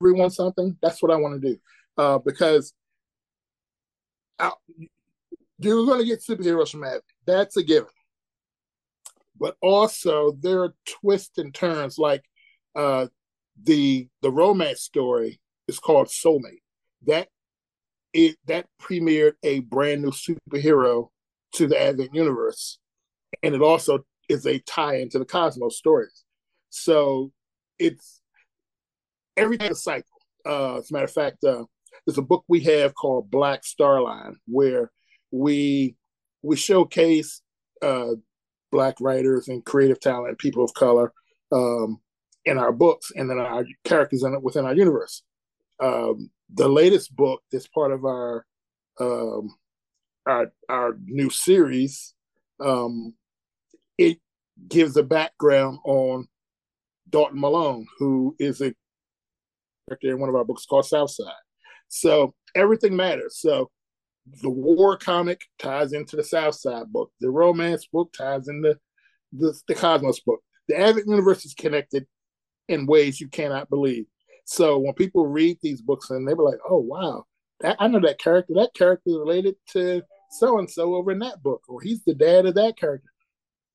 S2: everyone something, that's what I want to do. Uh, because I, you're going to get superheroes from Advent. That's a given. but also there are twists and turns. Like uh, the the romance story is called Soulmate. That it that premiered a brand new superhero to the Advent universe, and it also is a tie into the Cosmos stories. So it's everything a cycle. Uh, as a matter of fact, uh, there's a book we have called Black Starline where we we showcase uh, black writers and creative talent, people of color, um, in our books, and then our characters in it within our universe. Um, the latest book that's part of our um, our our new series, um, it gives a background on Dalton Malone, who is a character in one of our books called Southside. So everything matters. So the war comic ties into the Southside book. The romance book ties into the, the Cosmos book. The Advent universe is connected in ways you cannot believe. So when people read these books and they were like, "Oh wow, that, I know that character. That character is related to so and so over in that book, or he's the dad of that character."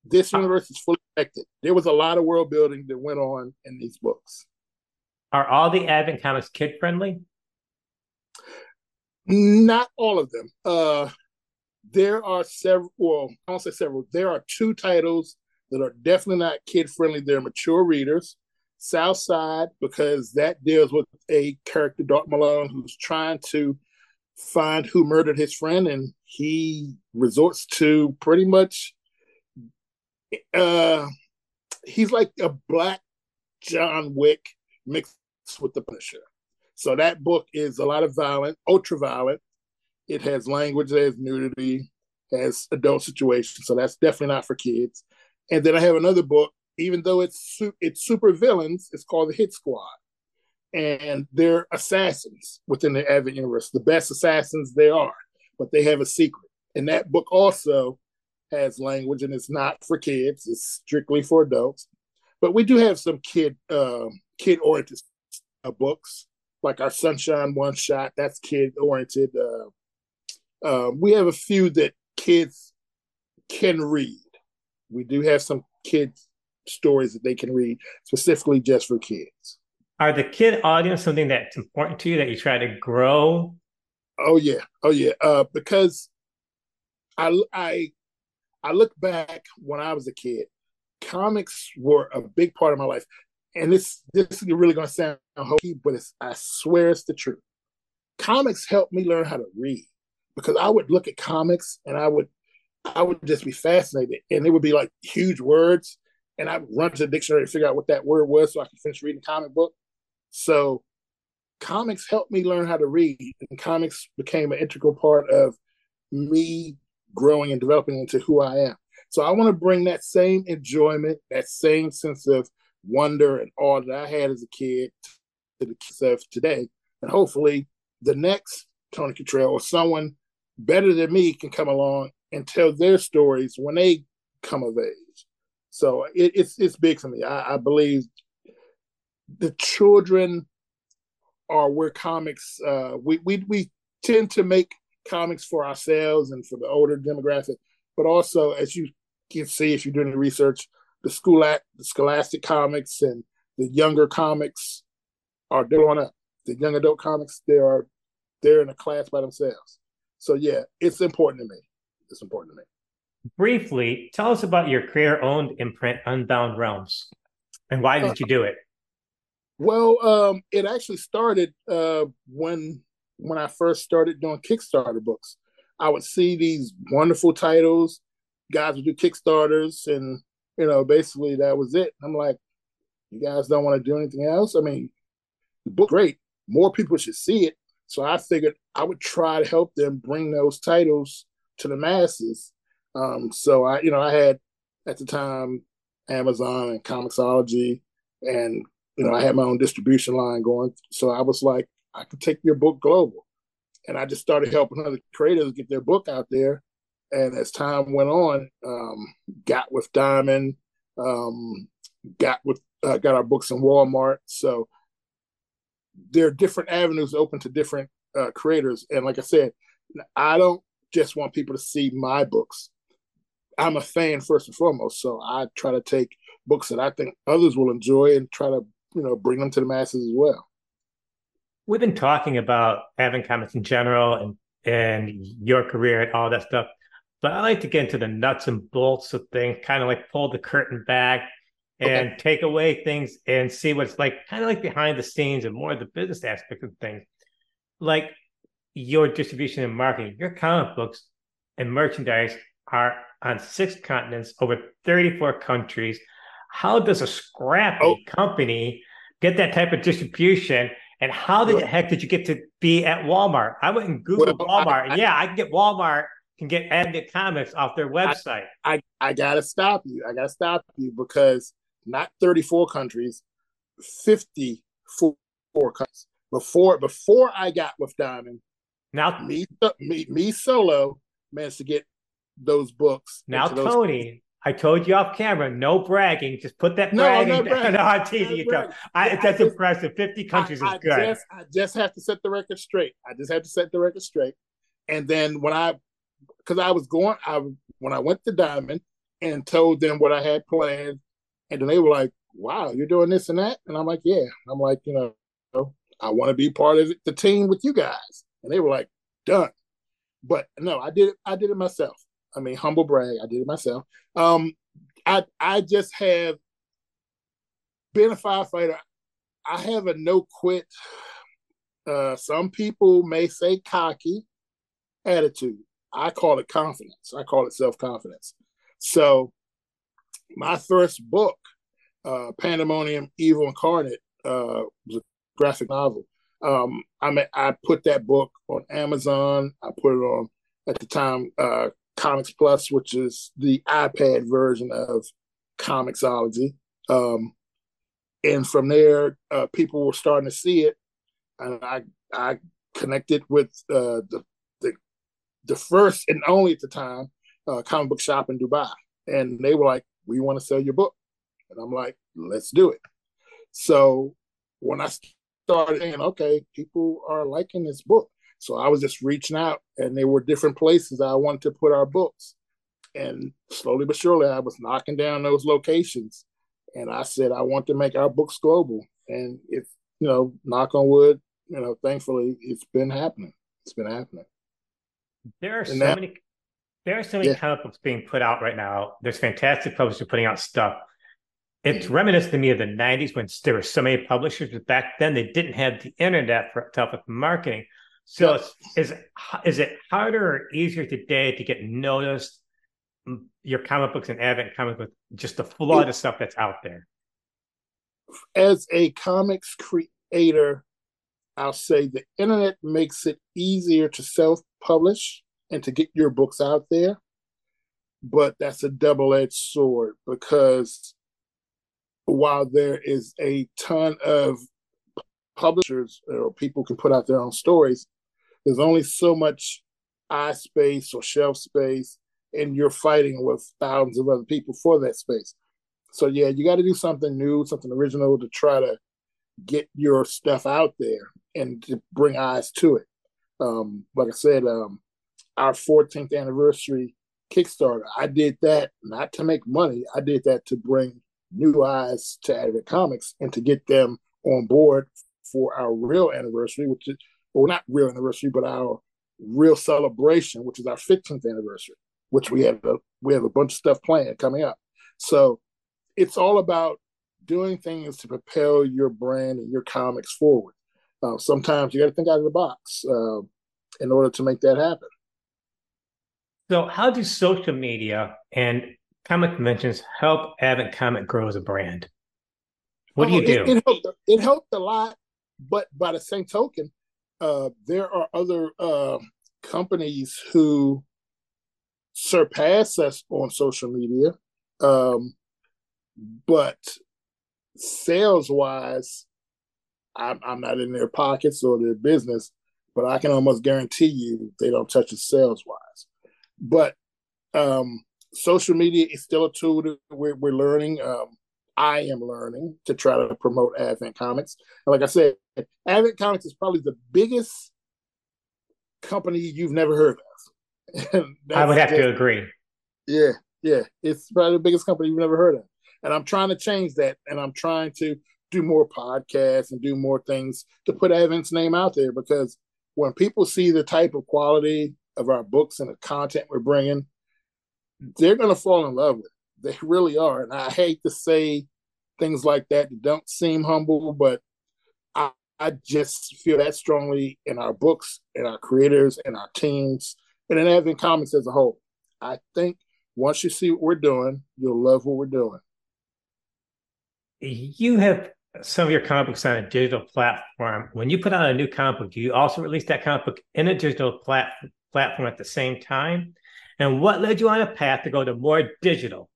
S2: This universe is fully connected. There was a lot of world building that went on in these books.
S1: Are all the Advent comics kid friendly?
S2: Not all of them. Uh, there are several. Well, I won't say several. There are two titles that are definitely not kid friendly. They're mature readers. Southside, because that deals with a character, Dark Malone, who's trying to find who murdered his friend, and he resorts to pretty much. Uh, he's like a black John Wick mixed with the Punisher. So that book is a lot of violent, ultra violent. It has language, it has nudity, has adult situations. So that's definitely not for kids. And then I have another book, even though it's it's super villains, it's called the Hit Squad. And they're assassins within the Advent universe, the best assassins they are, but they have a secret. And that book also has language and it's not for kids, it's strictly for adults. But we do have some kid um, kid oriented uh, books like our Sunshine One Shot. That's kid oriented. Uh, uh, we have a few that kids can read. We do have some kids stories that they can read specifically just for kids.
S1: Are the kid audience something that's important to you that you try to grow?
S2: Oh yeah, oh yeah. Uh, because I I I look back when I was a kid, comics were a big part of my life and this this is really going to sound hokey, but it's I swear it's the truth. Comics helped me learn how to read because I would look at comics and I would I would just be fascinated, and it would be like huge words, and I run to the dictionary to figure out what that word was so I could finish reading comic book. So, comics helped me learn how to read, and comics became an integral part of me growing and developing into who I am. So I want to bring that same enjoyment, that same sense of wonder and awe that I had as a kid to the kids of today. And hopefully the next Tony Kittrell or someone better than me can come along and tell their stories when they come of age. So it, it's it's big for me. I, I, believe the children are where comics uh, we, we we tend to make comics for ourselves and for the older demographic, but also as you can see if you're doing the research, the school at the scholastic comics and the younger comics are doing up. The young adult comics, they are they're in a class by themselves. So yeah, it's important to me. It's important to me.
S1: Briefly, tell us about your creator-owned imprint, Unbound Realms, and why did you do it?
S2: Well, um, it actually started uh, when when I first started doing Kickstarter books. I would see these wonderful titles. Guys would do Kickstarters, and you know, basically that was it. I'm like, you guys don't want to do anything else? I mean, the book great. More people should see it. So I figured I would try to help them bring those titles to the masses. Um, so I, you know, I had at the time Amazon and Comixology, and you know, I had my own distribution line going. So I was like, I could take your book global, and I just started helping other creators get their book out there and as time went on, um, got with Diamond, um, got with uh, got our books in Walmart. So there are different avenues open to different uh, creators. And like I said, I don't just want people to see my books. I'm a fan first and foremost. So I try to take books that I think others will enjoy and try to, you know, bring them to the masses as well.
S1: We've been talking about Advent Comics in general and and your career and all that stuff. But I like to get into the nuts and bolts of things, kind of like pull the curtain back and okay. take away things and see what's like kind of like behind the scenes and more of the business aspect of things. Like your distribution and marketing, your comic books and merchandise are on six continents, over 34 countries. How does a scrappy oh. company get that type of distribution? And how the heck did you get to be at Walmart? I went and Googled well, Walmart, I, and yeah, I can get Walmart can get Advent Comics off their website.
S2: I, I, I gotta stop you. I gotta stop you because not 34 countries, 54 countries. Before before I got with Diamond,
S1: now
S2: me me, me solo managed to get those books.
S1: Now Tony, I told you off camera, no bragging. Just put that bragging no, bragging. no, on TV. I, that's I just, impressive. 50 countries I, is good.
S2: Just, I just have to set the record straight. I just have to set the record straight. And then when I, because I was going, I when I went to Diamond and told them what I had planned, and then they were like, "Wow, you're doing this and that," and I'm like, "Yeah." I'm like, you know, I want to be part of the team with you guys, and they were like, "Done." But no, I did it. I did it myself. I mean, humble brag, I did it myself. Um, I I just have been a firefighter. I have a no quit. Uh, some people may say cocky attitude. I call it confidence. I call it self confidence. So my first book, uh, Pandemonium Evil Incarnate, uh, was a graphic novel. Um, I mean, I put that book on Amazon. I put it on at the time uh, Comics Plus, which is the iPad version of Comixology. Um, and from there, uh, people were starting to see it, and I I connected with uh, the, the the first and only at the time uh, comic book shop in Dubai, and they were like, we want to sell your book. And I'm like, let's do it. So when I started saying, okay, people are liking this book. So I was just reaching out and there were different places I wanted to put our books. And slowly but surely I was knocking down those locations. And I said, I want to make our books global. And it's, you know, knock on wood, you know, thankfully it's been happening. It's been happening.
S1: There are and so that, many there are so many yeah. comic books being put out right now. There's fantastic publishers putting out stuff. It's mm-hmm. reminiscent to me of the 90s when there were so many publishers, but back then they didn't have the internet for with marketing. So is is it harder or easier today to get noticed your comic books and Advent comic book, just the flood of stuff that's out there?
S2: As a comics creator, I'll say the internet makes it easier to self-publish and to get your books out there. But that's a double edged sword because while there is a ton of publishers or people can put out their own stories, there's only so much eye space or shelf space, and you're fighting with thousands of other people for that space. So yeah, you got to do something new, something original to try to get your stuff out there and to bring eyes to it. Um, like I said, um, our 14th anniversary Kickstarter. I did that not to make money. I did that to bring new eyes to Advent Comics and to get them on board for our real anniversary, which is well not real anniversary, but our real celebration, which is our 15th anniversary, which we have a we have a bunch of stuff planned coming up. So it's all about doing things to propel your brand and your comics forward. Uh, sometimes you got to think out of the box uh, in order to make that happen.
S1: So, how do social media and comic conventions help Advent Comic grow as a brand? What do you do?
S2: It, it, helped, it helped a lot, but by the same token, uh, there are other uh, companies who surpass us on social media, um, but sales wise, I'm, I'm not in their pockets or their business, but I can almost guarantee you they don't touch it sales wise. But um, social media is still a tool that we're, we're learning. Um, I am learning to try to promote Advent Comics. And like I said, Advent Comics is probably the biggest company you've never heard of. [laughs]
S1: I would have just, to agree.
S2: Yeah, Yeah, it's probably the biggest company you've never heard of. And I'm trying to change that. And I'm trying to do more podcasts and do more things to put Advent's name out there because when people see the type of quality of our books and the content we're bringing, they're going to fall in love with it. They really are. And I hate to say things like that that don't seem humble, but I, I just feel that strongly in our books and our creators and our teams and in Advent Comics as a whole. I think once you see what we're doing, you'll love what we're doing.
S1: You have some of your comic books on a digital platform. When you put out a new comic book, do you also release that comic book in a digital plat- platform at the same time? And what led you on a path to go to more digital?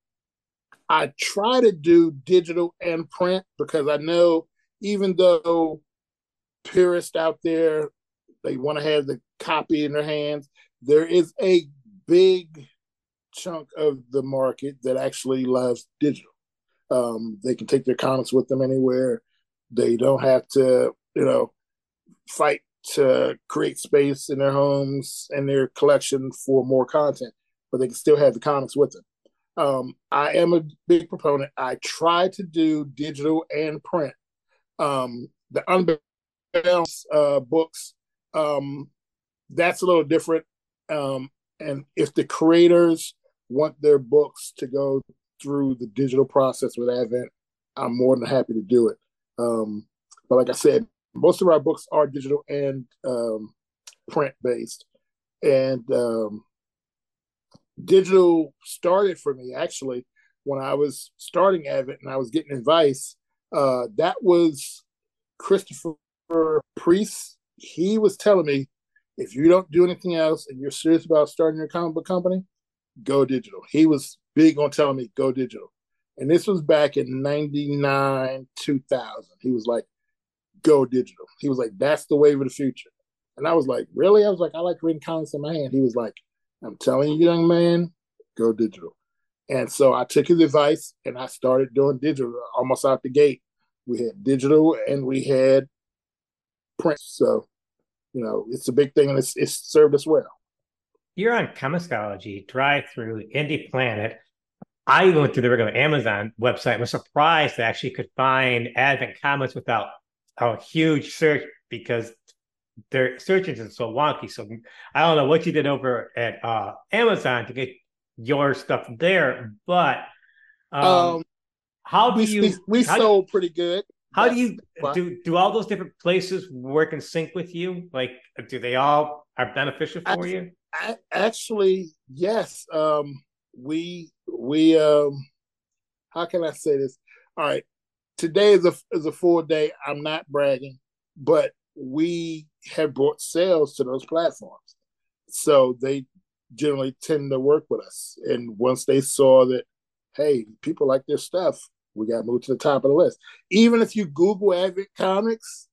S2: I try to do digital and print because I know even though purists out there they want to have the copy in their hands, there is a big chunk of the market that actually loves digital. Um, they can take their comics with them anywhere. They don't have to, you know, fight to create space in their homes and their collection for more content, but they can still have the comics with them. Um, I am a big proponent. I try to do digital and print. Um, the unbalanced uh, books, um, that's a little different. Um, and if the creators want their books to go through the digital process with Advent, I'm more than happy to do it. Um, but like I said, most of our books are digital and um, print based, and um, digital started for me actually when I was starting Advent and I was getting advice. Uh, that was Christopher Priest. He was telling me if you don't do anything else and you're serious about starting your comic book company, go digital. He was big on telling me go digital. And this was back in 99, 2000. He was like, go digital. He was like, that's the wave of the future. And I was like, really? I was like, I like reading comics in my hand. He was like, I'm telling you, young man, go digital. And so I took his advice and I started doing digital almost out the gate. We had digital and we had print. So, you know, it's a big thing and it's, it's served us well.
S1: You're on Comixology, DriveThru, Indie Planet. I went to the regular Amazon website was surprised that I actually could find Advent Comics without a huge search because their search engine so wonky. So I don't know what you did over at uh, Amazon to get your stuff there, but um, um how do
S2: we,
S1: you?
S2: We, we sold
S1: do,
S2: pretty good.
S1: How do you do? Do all those different places work in sync with you? Like, do they all are beneficial for
S2: I,
S1: you?
S2: I, actually, yes. Um, we we um, how can I say this? All right, today is a is a full day. I'm not bragging, but we have brought sales to those platforms, so they generally tend to work with us. And once they saw that, hey, people like this stuff, we got moved to the top of the list. Even if you Google Advent Comics,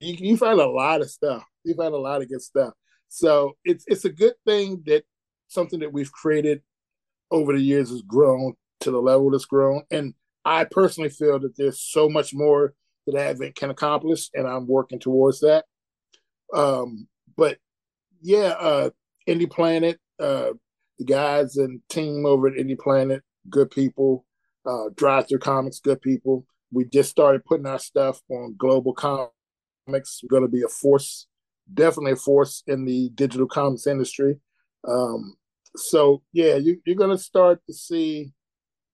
S2: you, you find a lot of stuff. You find a lot of good stuff. So it's it's a good thing that something that we've created over the years has grown to the level that's grown. And I personally feel that there's so much more that Advent can accomplish, and I'm working towards that. Um, but yeah, uh, Indie Planet, uh, the guys and team over at Indie Planet, good people. Uh, DriveThru Comics, good people. We just started putting our stuff on GlobalComix. We're going to be a force definitely a force in the digital comics industry. Um, so yeah, you, are going to start to see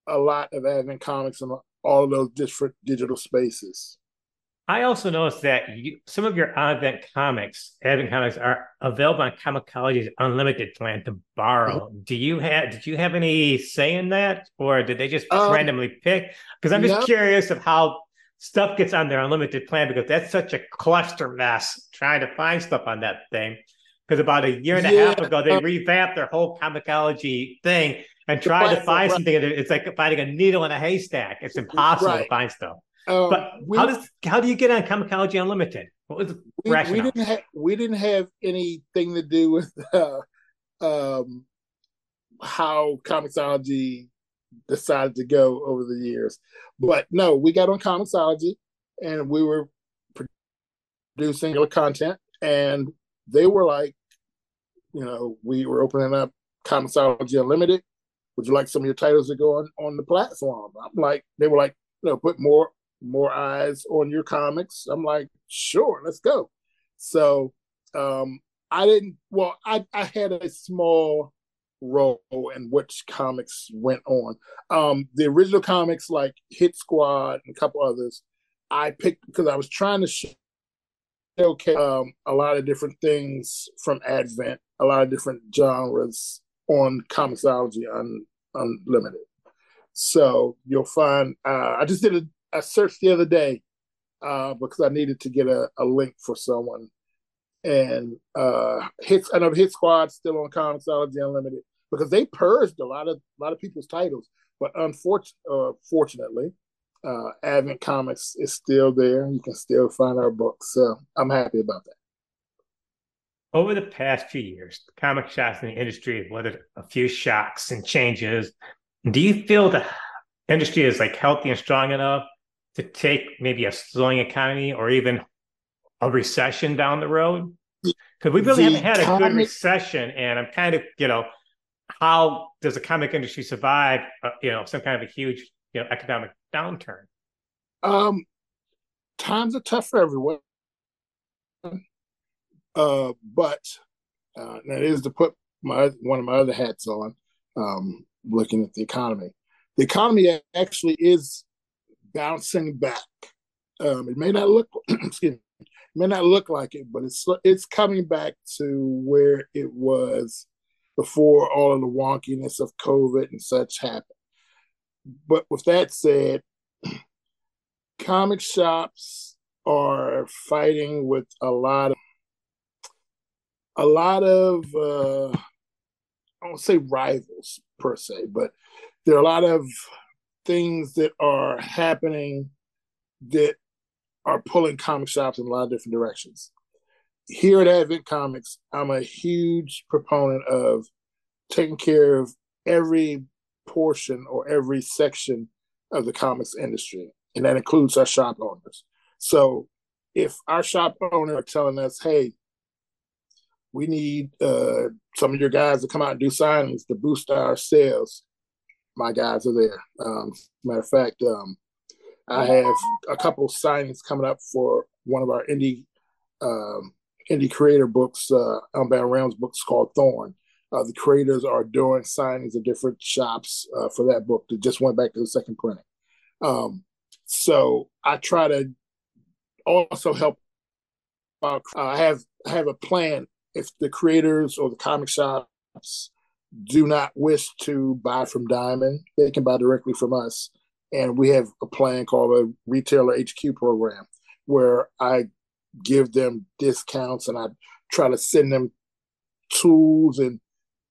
S2: a lot of Advent comics in all of those different digital spaces.
S1: I also noticed that you, some of your Advent comics, Advent comics, are available on Comixology's unlimited plan to borrow. Mm-hmm. Do you have? Did you have any say in that, or did they just um, randomly pick? Because I'm just no. curious of how stuff gets on their unlimited plan because that's such a cluster mess trying to find stuff on that thing. Because about a year and a yeah. half ago, they revamped their whole Comicology thing and tried to find right. something. It's like finding a needle in a haystack. It's impossible right. to find stuff. Um, but we, how does how do you get on Comixology Unlimited? What was the
S2: we, rationale? We didn't have we didn't have anything to do with [laughs] uh, um, how Comixology decided to go over the years. But no, we got on Comixology and we were producing content, and they were like, you know, we were opening up Comixology Unlimited. would you like some of your titles to go on on the platform? I'm like, they were like, you know, put more more eyes on your comics. I'm like, sure, let's go. So um, I didn't. Well, I I had a small role in which comics went on. Um, the original comics like Hit Squad and a couple others, I picked because I was trying to show um, a lot of different things from Advent, a lot of different genres on Comixology un, Unlimited. So you'll find uh, I just did a, a, searched the other day uh, because I needed to get a, a link for someone. And uh, hits I know Hit Squad still on Comixology Unlimited because they purged a lot of a lot of people's titles, but unfortunately, uh, uh, Advent Comics is still there. You can still find our books, so I'm happy about that.
S1: Over the past few years, comic shops in the industry have weathered a few shocks and changes. Do you feel the industry is like healthy and strong enough to take maybe a slowing economy or even a recession down the road? Because we really the haven't had a good recession, and I'm kind of, you know, how does the comic industry survive, uh, you know, some kind of a huge, you know, economic downturn?
S2: Um, times are tough for everyone. Uh, but uh, that is to put my one of my other hats on, um, looking at the economy. The economy actually is bouncing back. Um, it may not look, [clears throat] excuse me, it may not look like it, but it's it's coming back to where it was before all of the wonkiness of COVID and such happened. But with that said, [clears throat] comic shops are fighting with a lot of a lot of uh, I won't say rivals per se, but there are a lot of things that are happening that are pulling comic shops in a lot of different directions. Here at Advent Comics, I'm a huge proponent of taking care of every portion or every section of the comics industry, and that includes our shop owners. So if our shop owner are telling us, hey, we need uh, some of your guys to come out and do signings to boost our sales. My guys are there. Um, matter of fact, um, I have a couple signings coming up for one of our indie um, indie creator books, uh, Unbound Realms books called Thorn. Uh, the creators are doing signings at different shops uh, for that book that just went back to the second printing. Um, so I try to also help. Uh, I have have a plan if the creators or the comic shops do not wish to buy from Diamond, they can buy directly from us. And we have a plan called a retailer HQ program where I give them discounts and I try to send them tools and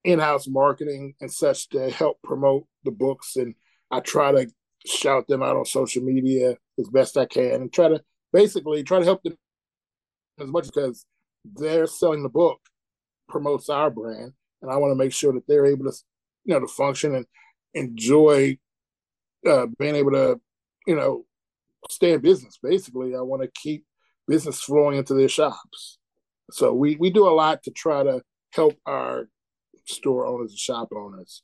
S2: in-house marketing and such to help promote the books. And I try to shout them out on social media as best I can and try to basically try to help them as much because they're selling the book promotes our brand, and I want to make sure that they're able to, you know, to function and enjoy uh, being able to, you know, stay in business. Basically, I want to keep business flowing into their shops. So we we do a lot to try to help our store owners and shop owners.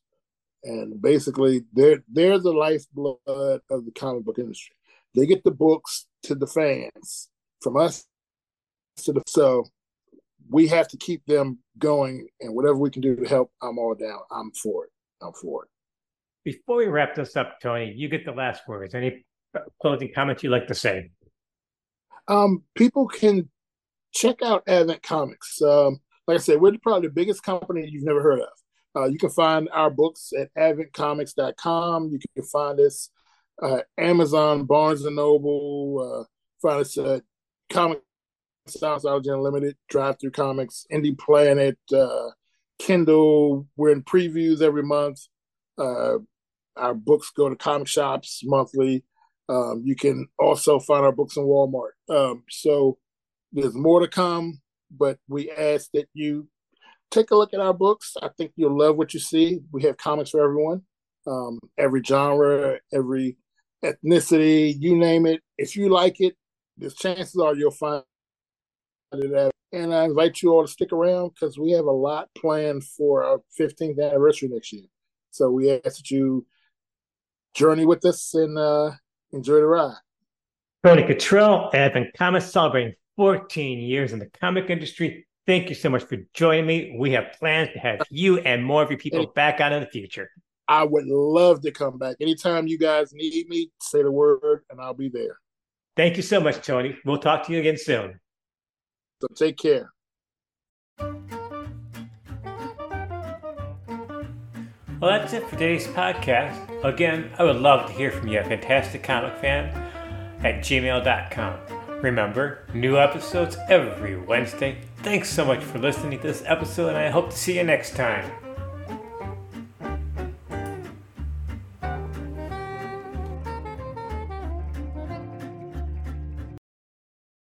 S2: And basically, they're they're the lifeblood of the comic book industry. They get the books to the fans from us to the so we have to keep them going and whatever we can do to help i'm all down. I'm for it. I'm for it.
S1: Before we wrap this up tony you get the last words. Any closing comments you'd like to say?
S2: Um, people can check out advent comics. Um, like i said we're probably the biggest company you've never heard of. Uh, you can find our books at adventcomics.com you can find us uh, amazon barnes and noble uh, find us at comic Comixology Unlimited, DriveThru Comics, Indie Planet, uh, Kindle. We're in previews every month. Uh, our books go to comic shops monthly. Um, you can also find our books in Walmart. Um, so there's more to come, but we ask that you take a look at our books. I think you'll love what you see. We have comics for everyone, um, every genre, every ethnicity, you name it. If you like it, the chances are you'll find that. And I invite you all to stick around because we have a lot planned for our 15th anniversary next year. So we ask that you journey with us and uh, enjoy the ride.
S1: Tony Kittrell, Advent Comics, celebrating 14 years in the comic industry. Thank you so much for joining me. We have plans to have you and more of your people back on in the future.
S2: I would love to come back. Anytime you guys need me, say the word and I'll be there.
S1: Thank you so much, Tony. We'll talk to you again soon.
S2: So take care.
S1: Well, that's it for today's podcast. Again, I would love to hear from you, a fantastic comic fan, at gmail.com. Remember, new episodes every Wednesday. Thanks so much for listening to this episode, and I hope to see you next time.